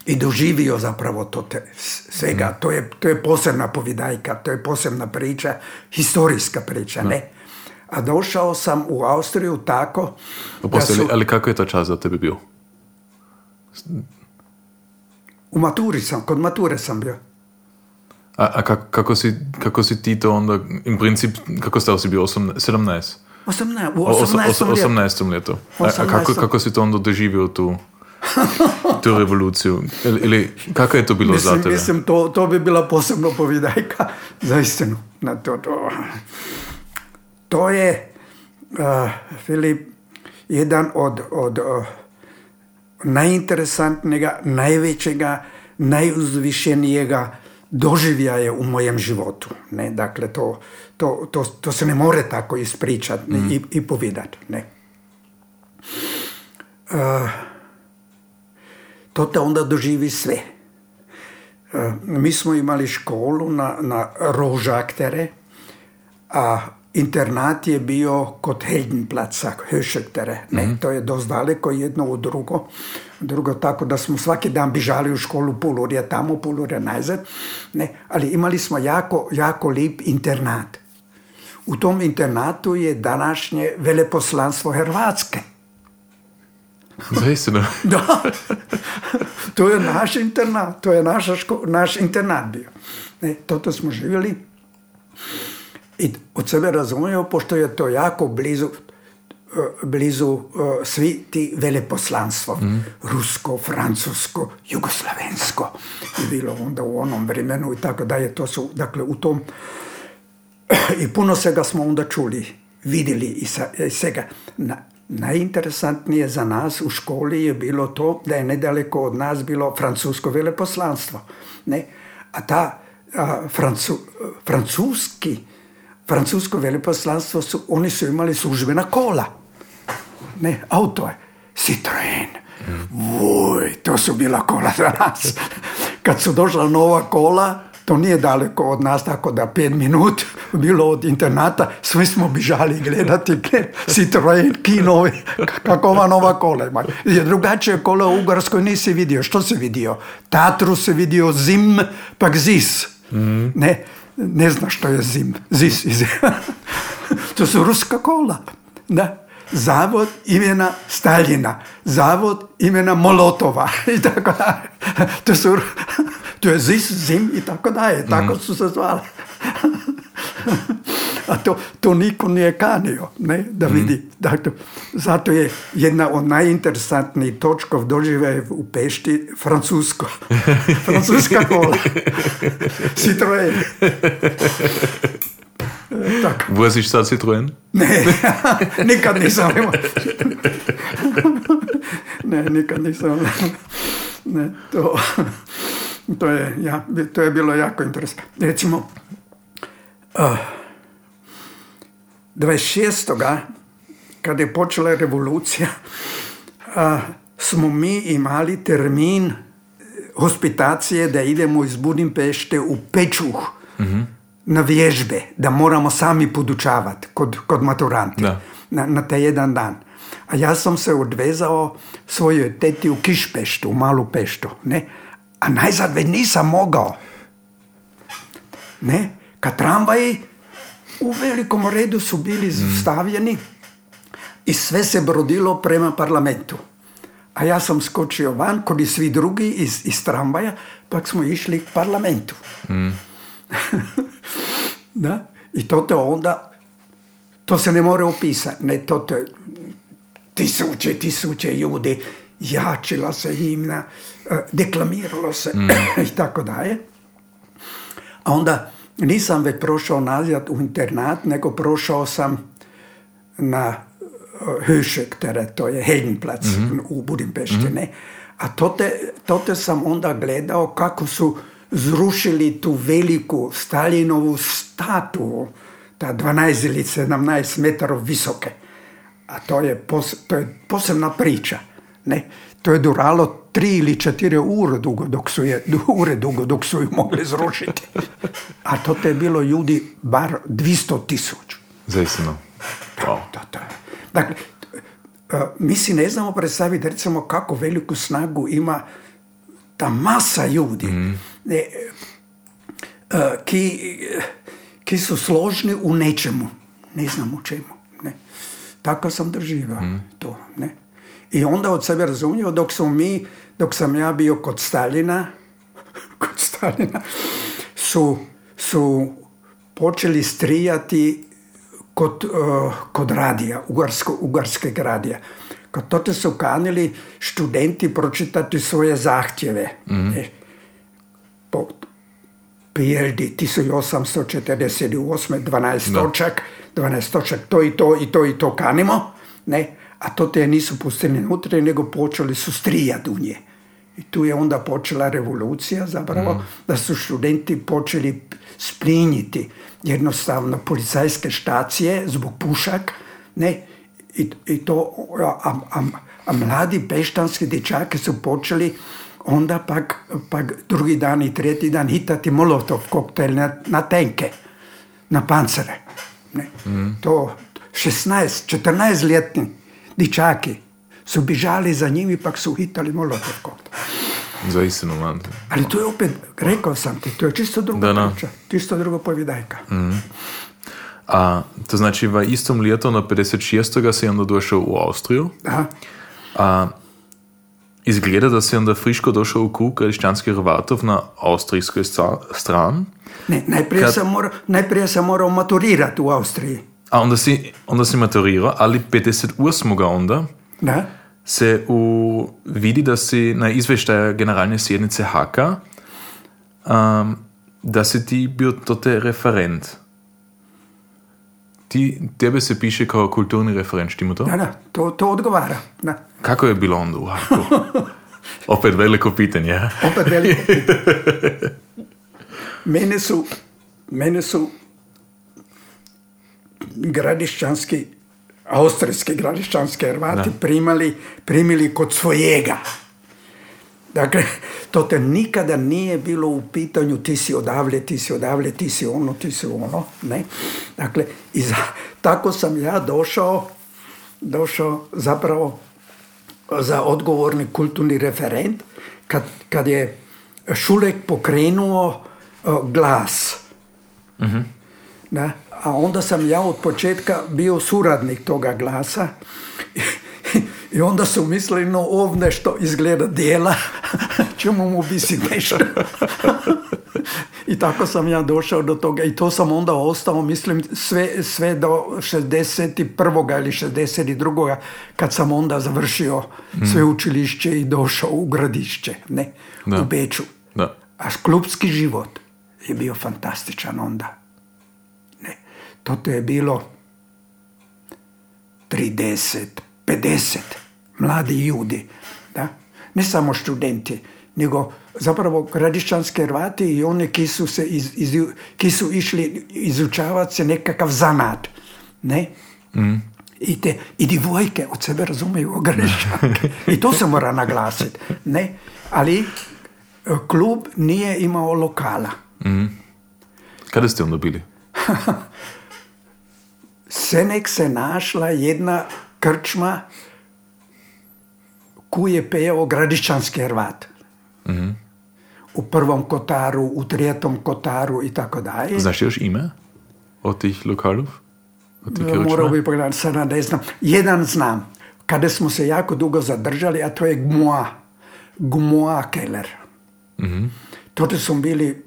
i doživio zapravo to te, svega. To, je, to je posebna povidajka, to je posebna priča, historijska priča, ne? A došao sam u Austriju tako Oprosti, su, ali, kako je to čas za tebe bio? u maturi sam, kod mature sam bio. A, a kako, kako, si, kako si ti to onda, in princip, kako star si bio, Osam- 17? 18, u O- oso- 18. oso- ljetu. 18. letu. A, a kako, 18. kako si to onda doživio tu, tu revoluciju? Ili, ili kako je to bilo za Mislim, tebe? mislim to, to bi bila posebna povidajka za istinu. Na to, to. to je, uh, Filip, jedan od, od uh, najinteresantnijega, najvećega, najuzvišenijega doživljaja u mojem životu. Ne? Dakle, to, to, to, to se ne more tako ispričati ne, i, i povedati. Ne? Uh, to te onda doživi sve. E, Mi smo imali školu na, na Rožaktere, a internat je bio kod Heldenplaca, Höšektere. Ne, to je dosta daleko jedno u drugo. Drugo tako da smo svaki dan bižali u školu pol urja tamo, pol urja nazad. Ne, ali imali smo jako, jako lip internat. U tom internatu je današnje veleposlanstvo Hrvatske. Zaistino. Da, to je naš internat, to je naša ško, naš internat bio. Ne, toto smo živjeli i od sebe razumio, pošto je to jako blizu, blizu eh, svi ti veleposlanstvo. Rusko, francusko, jugoslavensko je bilo onda u onom vremenu i tako dalje. To su, dakle, u tom i puno svega smo onda čuli, vidjeli i sa, i svega. Na, najinteresantnije za nas u školi je bilo to da je nedaleko od nas bilo francusko veleposlanstvo. Ne? A ta a, francu, francuski, francusko veleposlanstvo, su, oni su imali službena kola. Ne, auto je. Citroen. Vuj, to su bila kola za nas. Kad su došla nova kola, to nije daleko od nas, tako da pet minut bilo od internata, svi smo bižali gledati ke- Citroen, kinovi, kako ova nova kola ima. Je drugačije kola u Ugarskoj nisi vidio. Što si vidio? Tatru se vidio zim, pak zis. Ne, ne zna što je zim. Zis. iz- to su ruska kola. Da. Zavod imena Staljina, zavod imena Molotova i tako dalje. To, su, to je Zis, Zim i tako dalje. Tako su se zvali. A to, to niko nije kanio, ne, da vidi. Dakle, zato je jedna od najinteresantnijih točkov dožive u Pešti francusko. Francuska kola. Citroen. Tak. Voziš sad Citroen? Ne, nikad nisam imao. ne, nikad nisam. Ne, to, to, je, ja, to je bilo jako interesantno. Recimo, uh, 26. kad je počela revolucija, uh, smo mi imali termin hospitacije da idemo iz Budimpešte u Pečuh na vježbe, da moramo sami podučavati kod, kod maturanti Da. na, na taj jedan dan. A ja sam se odvezao svojoj teti u Kišpeštu, u Malu Peštu, ne? A najzad već nisam mogao. Ne? Kad tramvaji u velikom redu su bili stavljeni i sve se brodilo prema parlamentu. A ja sam skočio van, kod i svi drugi iz, iz tramvaja, pa smo išli k parlamentu. da? I to te onda, to se ne more opisati, ne, to te, tisuće, tisuće ljudi, jačila se himna, eh, deklamiralo se i tako dalje. A onda nisam već prošao nazad u internat, nego prošao sam na uh, Höšek teren, to je Heldenplatz u Budimpešti, ne. A to te, to te sam onda gledao kako su zrušili tu veliku Stalinovu statu, ta 12 ili 17 metara visoke. A to je, pos, to je posebna priča, ne. To je duralo tri ili četiri ure dugo dok su je, ure dugo dok su ju mogli zrušiti. A to te je bilo ljudi bar 200 tisuća. Zaistino. Wow. Da, da. Dakle, e, mi si ne znamo predstaviti recimo kako veliku snagu ima ta masa ljudi ne, e, ki, ki su složni u nečemu. Ne znam u čemu. Ne. Tako sam doživao to. Ne. I onda od sebe razumio dok smo mi, dok sam ja bio kod Stalina, kod Stalina, su, su počeli strijati kod, uh, kod radija, ugarsko, ugarskog radija. Kod tote su kanili študenti pročitati svoje zahtjeve. E, po PLD 1848. 12 Da. točak, 12 točak, to i to i to i to kanimo, ne? A to te nisu pustili unutra, nego počeli su strijati u nje. I tu je onda počela revolucija zapravo, da su studenti počeli splinjiti jednostavno policajske štacije zbog pušak, ne, i, i to, a, a, a mladi peštanski dječaki su počeli onda pak, pak drugi dan i tretji dan hitati molotov koktel na, na tenke, na pancere. Ne. To 16, 14 ljetni dječaki su bižali za njim i pak su hitali molotov koktel. Zaistino, man. Ali to je opet, rekao sam ti, to je čisto druga Da, da. priča, čisto druga povjedajka. A to znači v istom letu na 56. si onda došao u Austriju. Da. A izgleda da si onda friško došao u krug kršćanskih Hrvatov na austrijskoj strani. Ne, najprije, Kad- sam morao, najprije sam morao maturirati u Austriji. A onda si, onda si maturirao, ali 58. onda Da? se u, vidi da si na izveštaja generalne sjednice Haka um, da si ti bio tote referent. Ti, tebe se piše kao kulturni referent, štimo to? Da, da, to, to odgovara. Da. Kako je bilo onda u Haku? Opet veliko pitanje. Opet veliko pitanje. Mene su, mene su gradišćanski, austrijski gradišćanski Hrvati primali, primili kod svojega. Dakle, to te nikada nije bilo u pitanju ti si odavlje, ti si odavlje, ti si ono, ti si ono, ne. Dakle, i za, tako sam ja došao, došao zapravo za odgovorni kulturni referent kad, kad je Šulek pokrenuo uh, glas. Da? A onda sam ja od početka bio suradnik toga glasa I onda su mislili, no ovdje što izgleda dijela, ćemo mu biti nešto. I tako sam ja došao do toga i to sam onda ostao, mislim, sve, sve do 61. ili 62. kad sam onda završio sve učilišće i došao u gradišće, ne, Da. u Beču. Da. A klubski život je bio fantastičan onda. Ne, to je bilo 30, 50 mladi ljudi, da? ne samo študenti, nego zapravo gradišćanski Hrvati i oni ki su, se iz, iz, ki su išli izučavati se nekakav zanat. Ne? I, te, I divojke od sebe razumiju gradišćanke. I to se mora naglasiti. Ne? Ali e, klub nije imao lokala. Kada ste onda bili? Senek se našla jedna krčma ku je peo gradišćanski Hrvat. U prvom kotaru, u tretom kotaru i tako dalje. Znaš još ime od tih lokalov? Od tih Morao bi pogledati, sada ne znam. Jedan znam, kada smo se jako dugo zadržali, a to je Gmoa. Gmoa Keller. To smo bili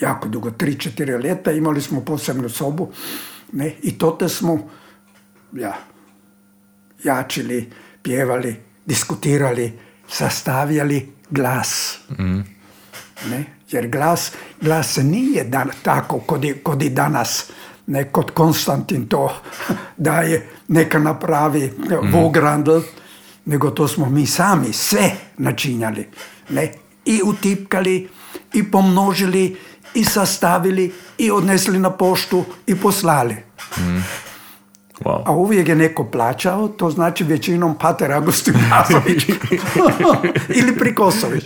jako dugo, 3-4 ljeta, imali smo posebnu sobu ne, i tote smo ja, jačili, pjevali, diskutirali, sastavljali glas. Ne? Jer glas, glas nije dan, tako kod i, kod i danas. Ne, kod Konstantin to daje, neka napravi Vograndl, nego to smo mi sami sve načinjali. Ne? I utipkali, i pomnožili, i sastavili, i odnesli na poštu, i poslali. Wow. A uvijek je neko plaćao, to znači većinom Pater Agustin Mazović ili Prikosović.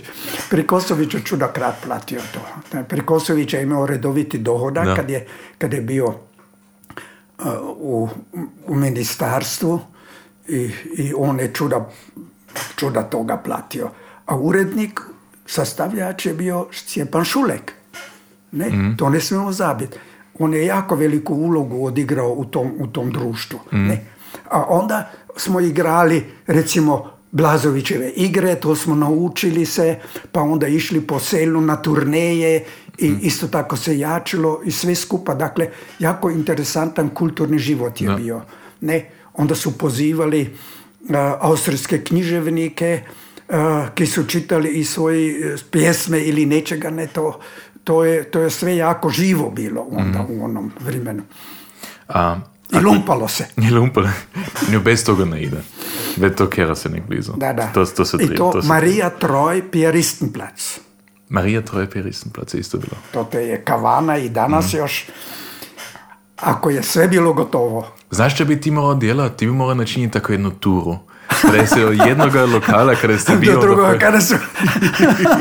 Prikosović je čudakrat platio to. Prikosović je imao redoviti dohodak Da. kad je, kad je bio uh, u, u ministarstvu i, i on je čuda, čuda toga platio. A urednik, sastavljač je bio Stjepan Šulek. Ne, to ne smijemo zabiti. On je jako veliku ulogu odigrao u tom, u tom društvu. Ne. A onda smo igrali, recimo, Blazovićeve igre, to smo naučili se, pa onda išli po selu na turneje i isto tako se jačilo i sve skupa. Dakle, jako interesantan kulturni život je Da. bio. Ne, onda su pozivali a, austrijske književnike a, ki su čitali i svoje e, pjesme ili nečega, ne to, to je, to je sve jako živo bilo onda u onom vremenu. A, I lumpalo se. je lumpalo. Nju bez toga ne ide. Već to kera se nek blizu. Da, da. To, to se I tri- to to se- Marija Troj, Pijeristenplac. Marija Troje Peristenplac je isto bilo. To te je kavana i danas još, ako je sve bilo gotovo, Znaš što bi ti morao djelat? Ti bi morao načiniti tako jednu turu. Kada se od jednog lokala, kada ste bio... do drugoga, onda- kada su,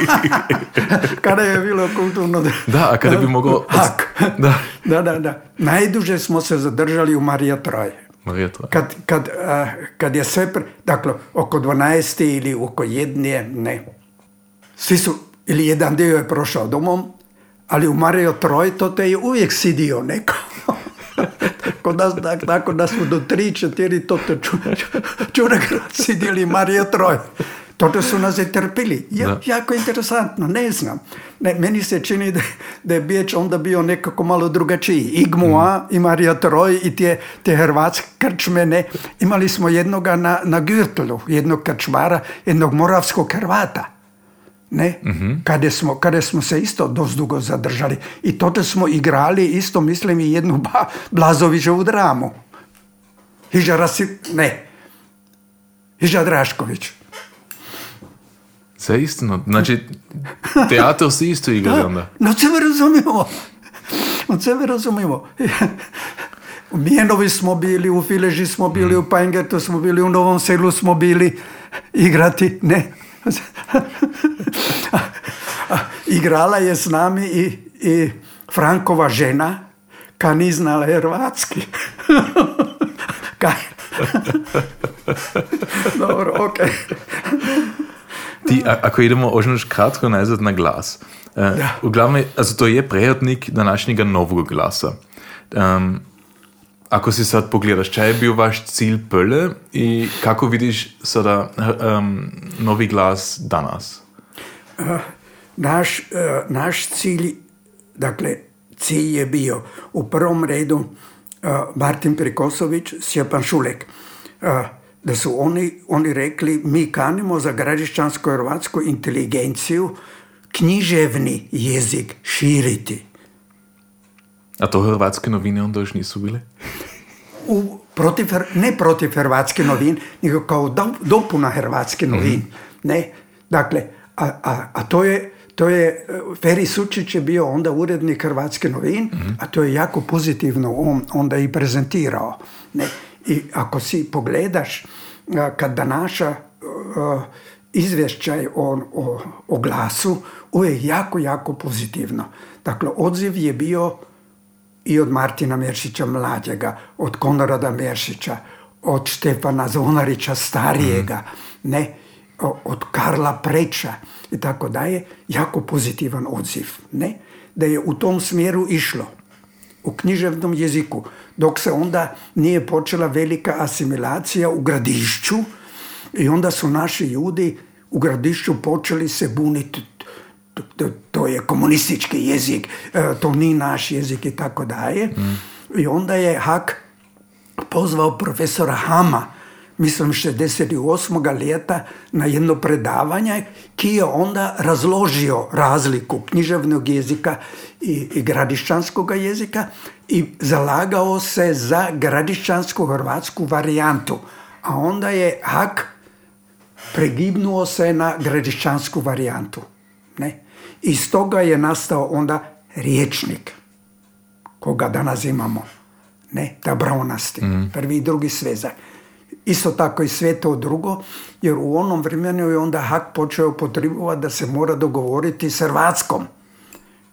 kada je bilo kulturno... Da, a kada bi mogao... Hak. Da. Da, da, da. Najduže smo se zadržali u Marija Troj. Marija Troje. Kad, kad, a, kad je sve, pre, dakle, oko 12 ili oko jedne, ne, svi su, ili jedan dio je prošao domom, ali u Mario Troj to te je uvijek sidio neko. Kod nas, tako da smo do 3-4 to te ču, čunak sidjeli Mario Troj. To su nas je trpili. Ja, Da. jako interesantno, ne znam. Ne, meni se čini da, da je Biječ onda bio nekako malo drugačiji. I Gmoa, i Marija Troj, i te, te hrvatske krčme, ne. Imali smo jednoga na, na Gürtelu, jednog krčmara, jednog moravskog Hrvata. Ne? Kada, smo, kada smo se isto dosta dugo zadržali. I to smo igrali isto, mislim, i jednu ba, Blazovićevu dramu. Iža Rasi... Ne. Iža Drašković. Sve istino. Znači, teatar si isto igrali onda. No sebe razumijemo. Od sebe razumijemo. U Mijenovi smo bili, u Fileži smo bili, u Pangertu smo bili, u Novom selu smo bili igrati. Ne. Igrala je s nami i, i Frankova žena, ka ni znala hrvatski. Kaj? Dobro, okej. Ti, ako idemo ožnoš kratko nazad na glas. Uh, Uglavnom, also to je prehodnik današnjega novog glasa. Um, ako si sad pogledaš, kaj je bil vaš cilj prve i kako vidiš sada um, novi glas danas? Naš, eh, naš cilj, dakle, cilj je bio u prvom redu eh, Martin Prikosović, Stjepan Šulek. Eh, da su oni, oni rekli, mi kanimo za gradišćansku hrvatsku inteligenciju književni jezik širiti. A to hrvatske novine onda još nisu bile? U, protiv, ne protiv hrvatske novin, nego kao do- dopuna hrvatske novin. Ne? Dakle, a, a, a to je, to je, e, Feri Sučić je bio onda urednik Hrvatske novin, a to je jako pozitivno on onda i prezentirao. Ne? I ako si pogledaš, a, kada naša a, izvješćaj o, o, o glasu, uvijek jako, jako pozitivno. Dakle, odziv je bio i od Martina Meršića mlađega, od Konrada Meršića, od Štefana Zvonarića starijega, ne, o- od Karla Preča i tako daje, jako pozitivan odziv. Ne? Da je u tom smjeru išlo u književnom jeziku, dok se onda nije počela velika asimilacija u gradišću i onda su naši ljudi u gradišću počeli se buniti to, to- je komunistički jezik, e, to nije naš jezik i tako dalje. I onda je Hak pozvao profesora Hama, mislim 68. ljeta, na jedno predavanje, ki je onda razložio razliku književnog jezika i, i gradišćanskog jezika i zalagao se za gradišćansku hrvatsku varijantu. A onda je Hak pregibnuo se na gradišćansku varijantu. Ne? I stoga je nastao onda riječnik, koga danas imamo. Ne, ta braunasti, prvi i drugi svezak. Isto tako i sve to drugo, jer u onom vremenu je onda Hak počeo potrebovati da se mora dogovoriti s Hrvatskom.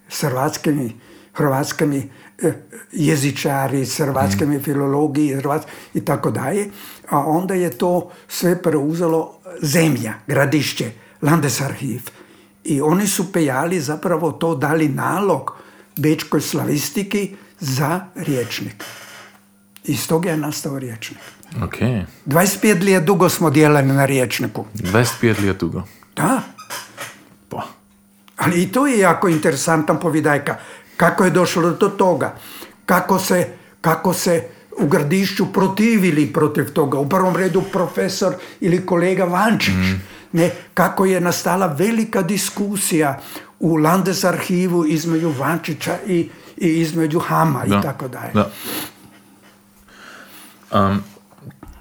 S hrvatskim, hrvatskim eh, jezičari, s hrvatskim filologiji Hrvats- i tako dalje. A onda je to sve preuzelo zemlja, gradišće, Landesarhiv. I oni su pejali zapravo to dali nalog bečkoj slavistiki za riječnik. I stoga je nastao riječnik. Ok. 25 let dugo smo djelali na riječniku. 25 let dugo. Da, Pa. ali i to je jako interesantan povidajka. Kako je došlo do toga? Kako se, kako se u gradišću protivili protiv toga? U prvom redu profesor ili kolega Vančić. Ne, kako je nastala velika diskusija u Landes arhivu između Vančića i, i između Hama Da. i tako dalje. Da. Um,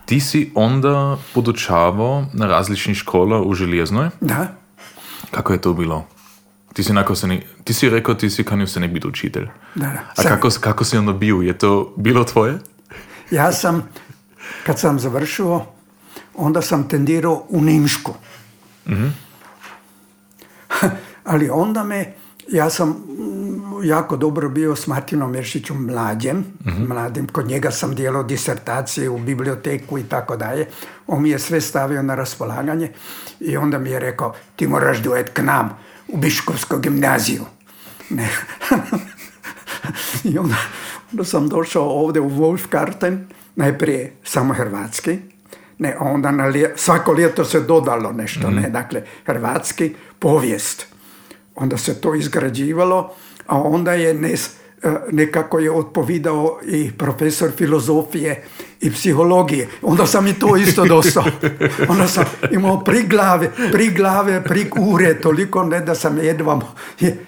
ti si onda podučavao na različnih škola u Željeznoj. Da. Kako je to bilo? Ti si, nakon se ne, ti si rekao ti si kanio se ne biti učitelj. Da, da. A kako, kako si onda bio? Je to bilo tvoje? Ja sam, kad sam završio, onda sam tendirao u Nimšku. Ali onda me, ja sam jako dobro bio s Martinom Meršićom mlađem, mladim, kod njega sam dijelao disertacije u biblioteku i tako dalje. On mi je sve stavio na raspolaganje i onda mi je rekao, ti moraš dojet k nam u Biškovsku gimnaziju. Ne. I onda, onda sam došao ovdje u Wolfkarten, najprije samo hrvatski, ne, onda na lje- svako ljeto se dodalo nešto, ne, dakle, hrvatski, povijest. Onda se to izgrađivalo, a onda je nes, e, nekako je odpovidao i profesor filozofije i psihologije. Onda sam i to isto dostao. Onda sam imao pri glave, pri glave, pri ure, toliko ne da sam jedva,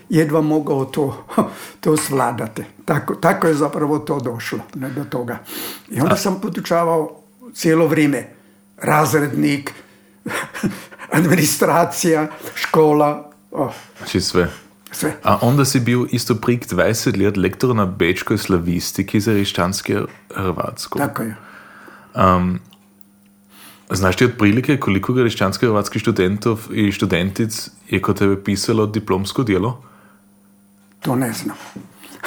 jedva mogao to, to svladati. Tako, tako je zapravo to došlo ne, do toga. I onda sam podučavao cijelo vrijeme razrednik, administracija, škola, oh, Znači sve. sve. A onda si bil isto prik 20 let lektor na bečkoj slavistiki za riščanske Hrvatsko. Tako je. Znaš ti otprilike koliko riščanskih hrvatskih študentov i študentic je kod tebe pisalo diplomsko djelo? To ne znam.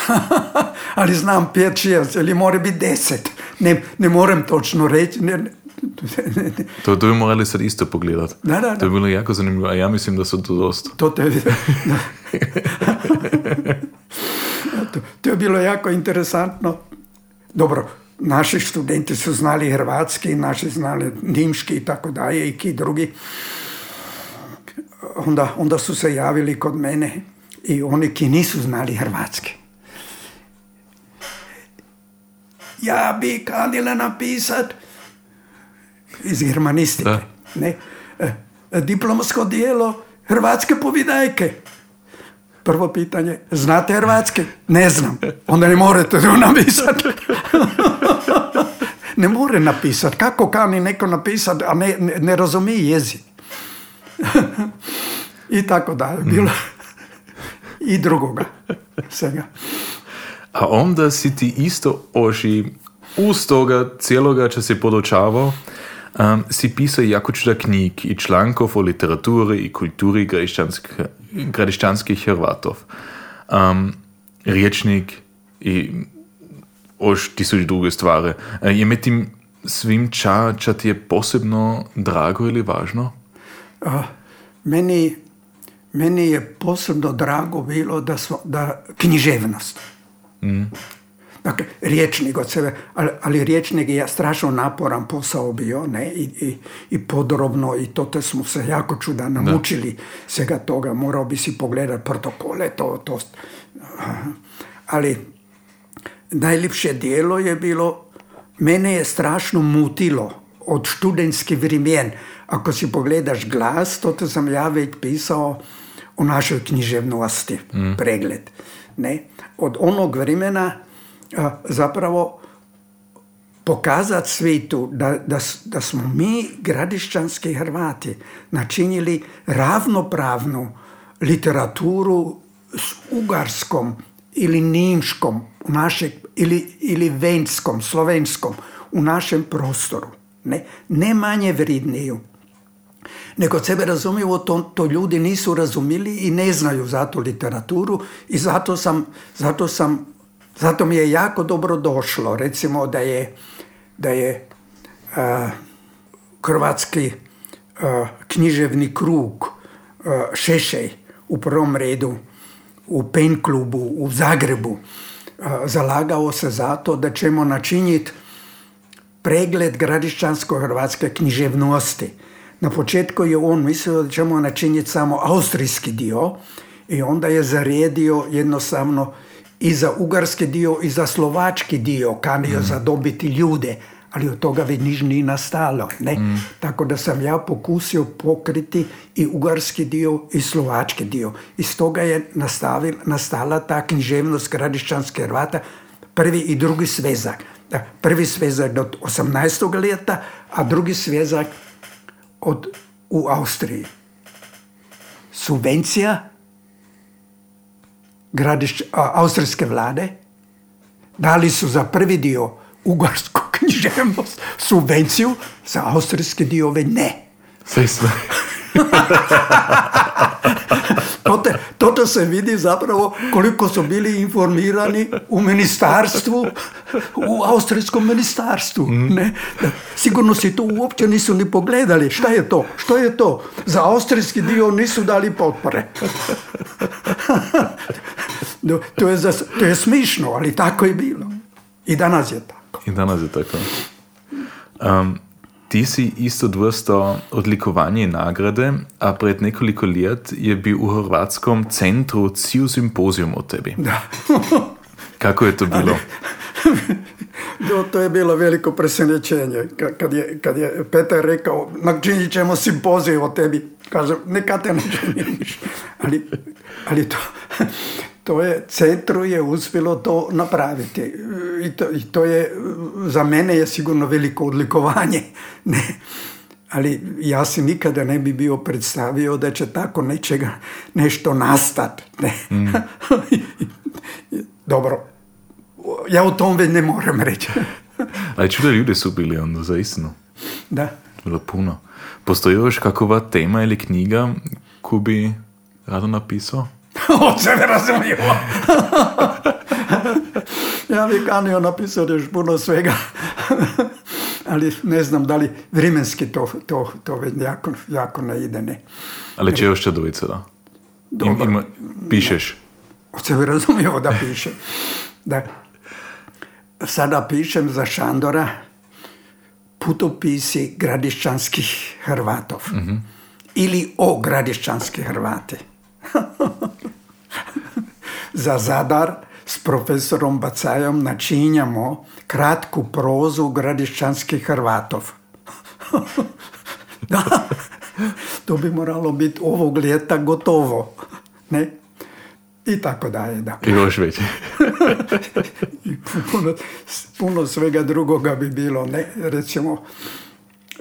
Ali znam pet, šest, ili mora biti deset. Ne, ne moram točno ne, ne. To, to bi morali sad isto pogledat. Da, da, da. To bi bilo jako zanimljivo, a ja mislim da su to dosta. To, te, to, to je bilo jako interesantno. Dobro, naši študenti su znali hrvatski, naši znali nimški i tako dalje i ki drugi. Onda, onda su se javili kod mene i oni ki nisu znali hrvatski. Ja bi kanila napisat iz germanistike. Da. Ne, e, diplomsko dijelo hrvatske povidajke. Prvo pitanje, znate hrvatski? Ne znam. Onda ne morate to napisati. ne more napisati. Kako kani neko napisati, a ne, ne, ne razumije jezik? I tako dalje. Bilo i drugoga. Svega. A onda si ti isto oži uz toga cijeloga čo si podočavao, si pisao jako čuda knjig i člankov o literaturi i kulturi gradišćanskih, gradišćanskih Hrvatov. Um, riječnik i ož tisuć druge stvari. E, Je med tim svim ča, ča ti je posebno drago ili važno? A, meni, meni je posebno drago bilo da, smo, da književnost. Dakle, riječnik od sebe, ali, ali riječnik je strašno naporan posao bio, ne, i, i, i podrobno, i to te smo se jako čuda namučili svega toga, morao bi si pogledati protokole, to, to, ali najljepše dijelo je bilo, mene je strašno mutilo od študentskih vrimen. Ako si pogledaš glas, to te sam ja već pisao o našoj književnosti, pregled. Ne? Od onog vremena zapravo pokazati svijetu da, da, da smo mi, gradišćanski Hrvati, načinili ravnopravnu literaturu s ugarskom ili nimškom u našeg, ili, ili venskom, slovenskom u našem prostoru. Ne, ne manje vridniju. Nego sebe razumiju, to, to ljudi nisu razumili i ne znaju za tu literaturu i zato sam, zato sam, zato mi je jako dobro došlo, recimo da je, da je a, hrvatski a, književni krug a, Šešej u prvom redu u pen klubu u Zagrebu zalagao se za to da ćemo načiniti pregled gradišćansko-hrvatske književnosti. Na početku je on mislio da ćemo načiniti samo austrijski dio i onda je zaredio jednostavno i za ugarski dio i za slovački dio kanio zadobiti ljude, ali od toga već niš nije nastalo. Ne? Tako da sam ja pokusio pokriti i ugarski dio i slovački dio. Iz toga je nastavil, nastala ta književnost gradišćanske Hrvata, prvi i drugi svezak. Da, prvi svezak od 18. leta, a drugi svezak od, u Austriji. Subvencija gradišć, a, austrijske vlade dali su za prvi dio ugarsku književnost subvenciju, za austrijski dio već ne. Sve sve. Toto, toto se vidi zapravo koliko su bili informirani u ministarstvu, u austrijskom ministarstvu. Ne? Da, sigurno si to uopće nisu ni pogledali. Šta je to? Što je to? Za austrijski dio nisu dali potpore. To, je za, to je smišno, ali tako je bilo. I danas je tako. I danas je tako. Um, ti si isto dvrsto odlikovanje i nagrade, a pred nekoliko let je bil u Hrvatskom centru cil simpozijum o tebi. Da. Kako je to bilo? No, to je bilo veliko presenečenje. Ka- Kad je, kad je Petar rekao, načinit ćemo simpozij o tebi. Kažem, neka te ne činiš. Ali, ali to, to je, centru je uspjelo to napraviti. I to, I to je, za mene je sigurno veliko odlikovanje. Ne. Ali ja si nikada ne bi bio predstavio da će tako nečega, nešto nastati. Ne. Dobro, ja o tom već ne moram reći. Ali čuda ljudi su bili onda, zaistino. da. Bilo puno. Postoji još kakova tema ili knjiga koju bi rado napisao? Od sebe razumijemo. ja bi kanio napisati još puno svega. Ali ne znam da li vremenski to, to, to već jako, jako ne ide. Ne. Ali če još čadovica, da? Im, Dobro. ima, pišeš? Od sebe razumijemo da piše. Da. sada pišem za Šandora putopisi gradišćanskih Hrvatov. Ili o gradišćanskih Hrvati. za Zadar s profesorom Bacajom načinjamo kratku prozu gradišćanskih Hrvatov. da, to bi moralo biti ovog ljeta gotovo. Ne? I tako dalje. Dakle. I još veće. I puno, puno svega drugoga bi bilo. Ne? Recimo,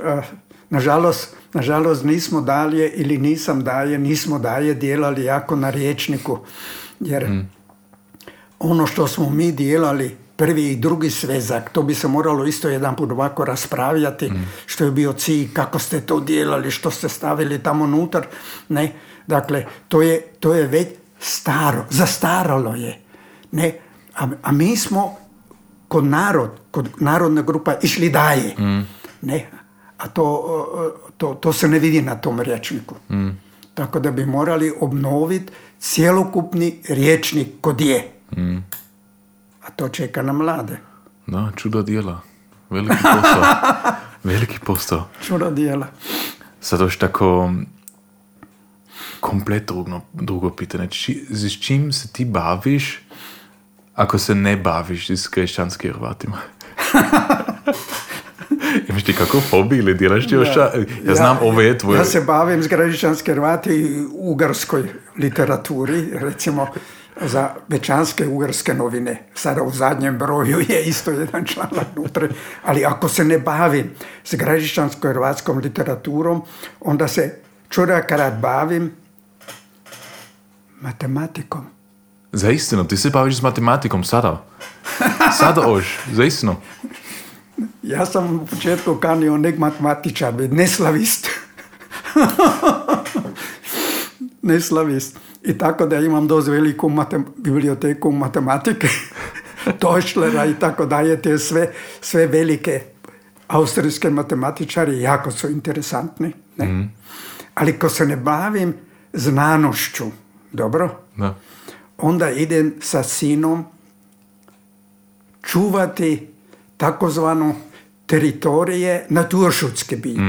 eh, nažalost, nažalost nismo dalje ili nisam dalje, nismo dalje djelali jako na riječniku. Jer ono što smo mi dijelali prvi i drugi svezak, to bi se moralo isto jedan put ovako raspravljati, što je bio cilj, kako ste to dijelali, što ste stavili tamo unutar. Ne, dakle, to je, to je već staro, zastaralo je. Ne, a, a mi smo kod narod, kod narodna grupa išli dalje. Ne, a to, to, to se ne vidi na tom rječniku. Tako da bi morali obnoviti cjelokupni riječnik kod je. A to čeka na mlade. Da, čudo djela. Veliki posao. Veliki posao. Čudo dijela. Sad još tako komplet drugo, drugo pitanje. Či, s čim se ti baviš ako se ne baviš s kršćanskim Hrvatima? Imaš ti kako hobi ili djelaš ti još? Ja, ja znam, ovo je tvoje... Ja se bavim s gradišćanske Hrvati i ugarskoj literaturi, recimo za večanske ugarske novine. Sada u zadnjem broju je isto jedan članak unutra, ali ako se ne bavim s gradišćanskom hrvatskom literaturom, onda se čuda kad bavim matematikom. Za istinu, ti se baviš s matematikom sada. Sada oš, za istinu. Ja sam u početku kanio nek matematičar, neslavist. neslavist. I tako da imam dosta veliku matem, biblioteku matematike, Tošlera i tako dalje, te sve, sve velike austrijske matematičari jako su interesantni. Ne? Ali ko se ne bavim znanošću, dobro, Da. onda idem sa sinom čuvati takozvanu teritorije naturšutske biti.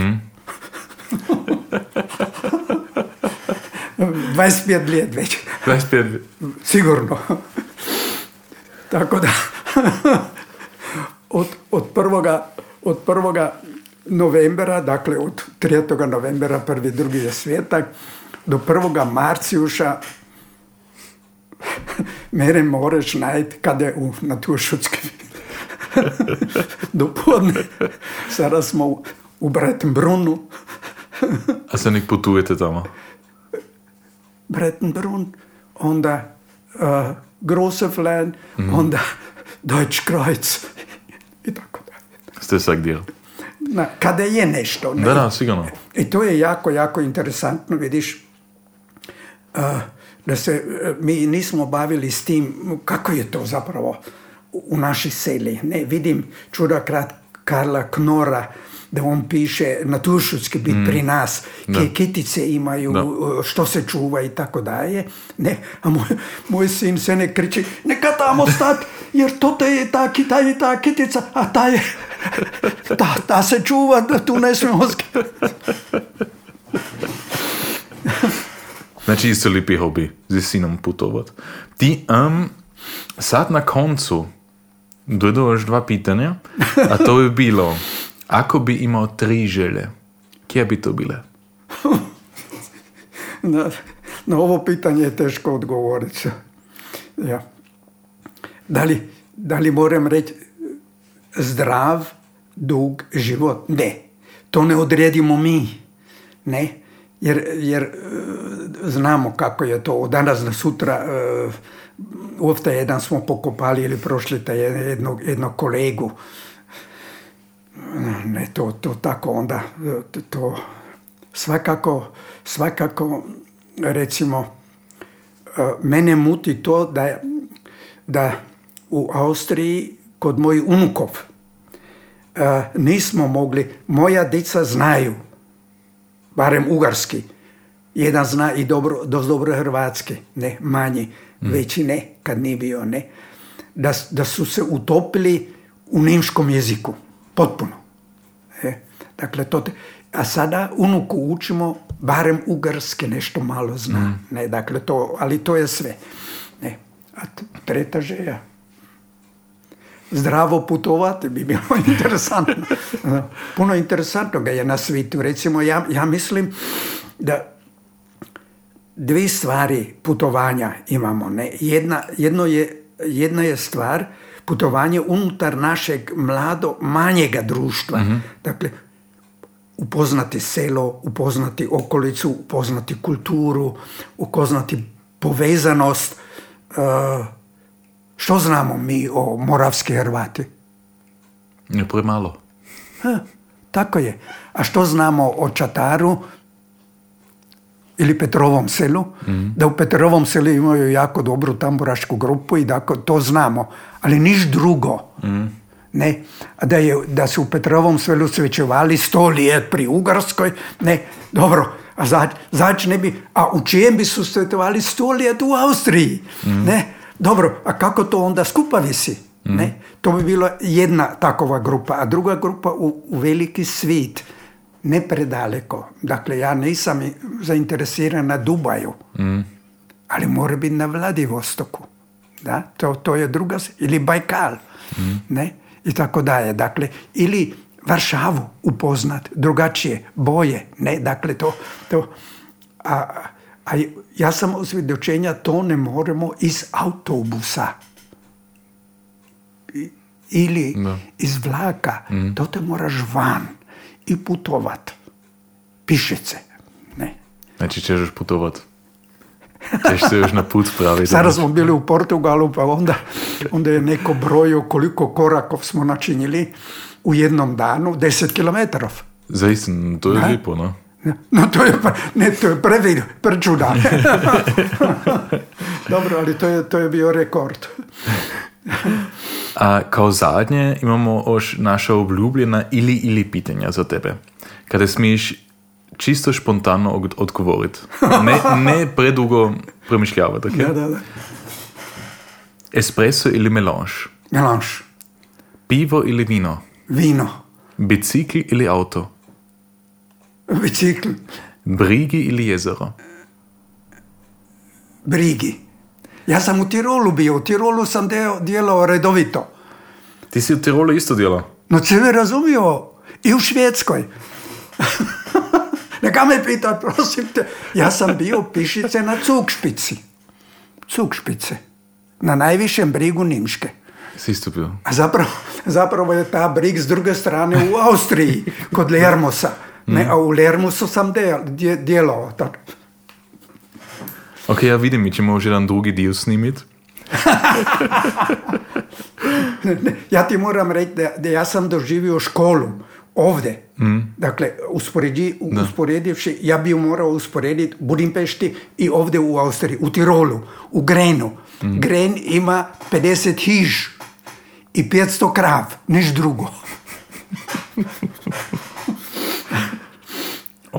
25 let već, 25. sigurno. Tako da, od, od prvoga, od prvoga novembra, dakle od 3. novembra, prvi, drugi je svijetak, do prvoga Marcijuša mene moraš najti kada je u naturšutski do podne. Sada smo u, u Brettenbrunu. A se nek putujete tamo? Brettenbrun, onda uh, Grosefland, onda Deutschkreuz i tako dalje. Ste sad gdje? Na, kada je nešto. ne? Da, da, sigurno. I to je jako, jako interesantno, vidiš, uh, da se uh, mi nismo bavili s tim kako je to zapravo u našoj seli. Ne, vidim čudakrat Karla Knora, da on piše naturšutski bit pri nas, Da. ke kitice imaju, Da. što se čuva i tako dalje. Ne, a moj, moj sin se ne kriči, neka tamo stat, jer to te je ta, ta je ta kitica, a ta je, ta, ta se čuva, da tu ne smijemo sk- Znači isto lipi hobi z sinom putovat. Ti, um, sad na koncu dojdu još dva pitanja, a to bi bilo, ako bi imao tri želje, kje bi to bile? Na, na ovo pitanje je teško odgovoriti. Ja. Da, li, da li moram reći zdrav, dug život? Ne. To ne odredimo mi. Ne. Jer, jer e, znamo kako je to od danas do sutra. Ovdje jedan smo pokopali ili prošli taj jednog, jednog kolegu. Ne, to, to tako onda, e, to- svakako, svakako recimo e, mene muti to da, da u Austriji kod mojih unukov nismo mogli, moja dica znaju, barem ugarski, jedan zna i dobro, dosta dobro hrvatski, ne, manji, veći ne, kad nije bio, ne, da, da su se utopili u nemškom jeziku, potpuno. E, dakle, to te, a sada unuku učimo barem ugarske nešto malo zna. Mm. Ne, dakle, to, ali to je sve. Ne. A treta želja. Zdravo putovati bi bilo interesantno. Puno interesantnoga je na svijetu. Recimo, ja, ja mislim da dvije stvari putovanja imamo. Ne? Jedna, jedno je, jedna je stvar putovanje unutar našeg mlado manjega društva. Dakle, upoznati selo, upoznati okolicu, upoznati kulturu, upoznati povezanost. E, što znamo mi o moravski Hrvati? Je premalo. Ha, tako je. A što znamo o Čataru ili Petrovom selu? Da u Petrovom selu imaju jako dobru tamburašku grupu i da to znamo. Ali niš drugo. Ne, a da, je, da su u Petrovom selu svećevali sto lijet pri Ugarskoj, ne, dobro, a zač, zač ne bi, a u čijem bi su svetovali sto lijet u Austriji, ne, dobro, a kako to onda skupa visi, ne, to bi bila jedna takova grupa, a druga grupa u, u veliki svit, ne predaleko, dakle ja nisam zainteresiran na Dubaju, ali mora biti na Vladivostoku. Da? To, to je druga, ili Bajkal, ne? I tako dalje. Dakle, ili Varšavu upoznat, drugačije, boje, ne? Dakle, to, to a, a ja sam osvjedočenja, to ne moramo iz autobusa ili Da. iz vlaka, to te moraš van i putovat. Pišece, ne? Znači ćeš još putovat. Ćeš se još na put praviti. Sada smo bili u Portugalu, pa onda, onda je neko brojio koliko korakov smo načinili u jednom danu, 10 kilometrov. Zaista, to je lijepo, no? No to je, ne, to je previd, prečuda. Dobro, ali to je, to je bio rekord. A kao zadnje imamo još naša obljubljena ili ili pitanja za tebe. Kada smiješ čisto špontano od- odgovoriti. Ne, ne predugo premišljavati, okay? Da, da, da. Espresso ili melange? Melange, Pivo ili vino? vino, Bicikl ili auto? Bicikl, Brigi ili jezero? brigi. Ja sam u Tirolu bio, u Tirolu sam deo, djelao redovito. Ti si u Tirolu isto djela. No se me razumio, i u Švedskoj. Neka me pita, prosim te. Ja sam bio pišice na Cugšpici. Cugšpice. Na najvišem brigu Nimške. Si isto bio. A zapravo, zapravo je ta brig s druge strane u Austriji, kod Lermosa. Ne, a u Lermusu sam del, dje- djelao. Tak. Ok, ja vidim, mi ćemo još jedan drugi dio snimit. Ja ti moram reći da, da ja sam doživio školu ovdje. Dakle, usporedi, usporedivši, ja bi morao usporediti Budimpešti i ovdje u Austriji, u Tirolu, u Grenu. Gren ima 50 hiž i 500 krav, niš drugo.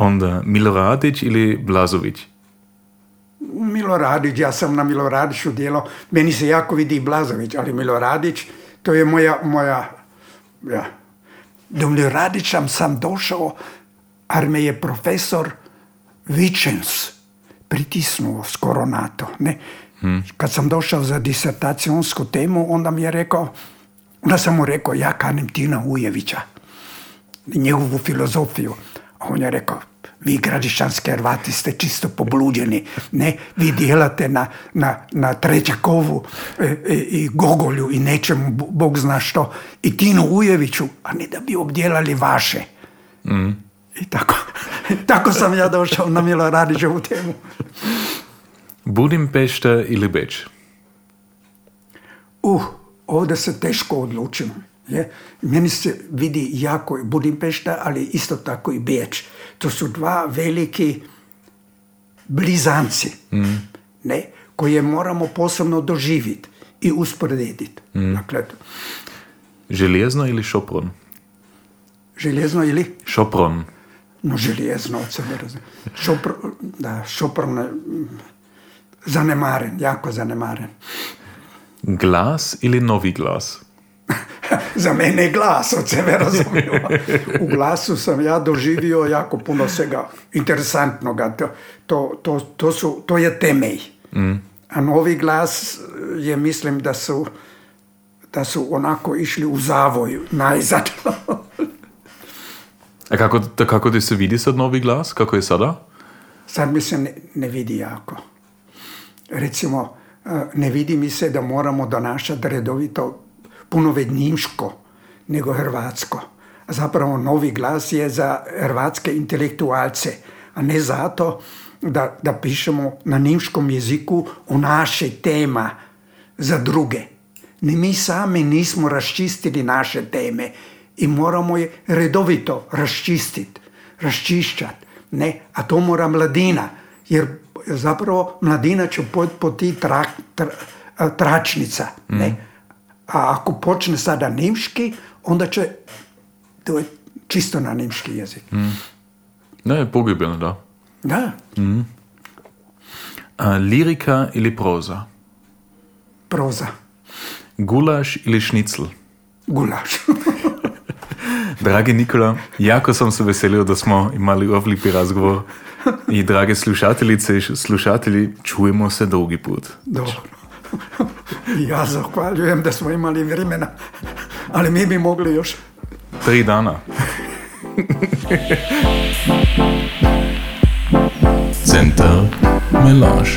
Onda Miloradić ili Blazović? Miloradić, ja sam na Miloradiću djelao, meni se jako vidi Blazović, ali Miloradić, to je moja, moja, ja. Do Miloradića sam došao, jer me je profesor Vičens pritisnuo skoro na to. Ne? Kad sam došao za disertacijonsku temu, onda mi je rekao, onda sam mu rekao, ja kanim Tina Ujevića, njegovu filozofiju. A on je rekao, vi gradišanski Hrvati ste čisto pobluđeni, ne, vi djelate na, na, na Trećakovu e, e, i Gogolju i nečemu, Bo- Bog zna što, i Tinu Ujeviću, a ne da bi obdjelali vaše. I tako, tako sam ja došao na Miloradićevu temu. Budimpešta ili Beč? Uh, ovdje se teško odlučim. Je? Meni se vidi jako Budimpešta, ali isto tako i Beč. To su dva veliki blizanci, ne? koje moramo posebno doživjeti i usporediti. Dakle, Željezno ili Šopron? željezno ili? Šopron. No, željezno od sebe razumije. Šopr, da, šoprno je mm, zanemaren, jako zanemaren. Glas ili novi glas? za mene je glas, od sebe razumiju. U glasu sam ja doživio jako puno svega interesantnoga. To, to, to, to, su, to je temelj. A novi glas je, mislim, da su, da su onako išli u zavoju, najzad. A kako, kako ti se vidi sad novi glas? Kako je sada? Sad mi se ne, ne vidi jako. Recimo, eh, ne vidi mi se da moramo donašati redovito puno vednjimško nego hrvatsko. Zapravo novi glas je za hrvatske intelektualce, a ne zato da, da pišemo na nimškom jeziku o naše tema za druge. Ni mi sami nismo raščistili naše teme i moramo je redovito raščistiti, raščišćati. Ne, a to mora mladina, jer zapravo mladina će pojeti po ti tra, tra, tračnica. Ne? A ako počne sada nimški, onda će, to je čisto na nimški jezik. Ne, pogibeljno, da. Da, A, lirika ili proza? proza, Gulaš ili šnicl? gulaš. Dragi Nikola, jako sam se veselio da smo imali ovaj lipi razgovor. I drage slušateljice i slušatelji, čujemo se drugi put. Dobro. Ja zahvaljujem da smo imali vremena, ali mi bi mogli još. Tri dana. Centar Melange.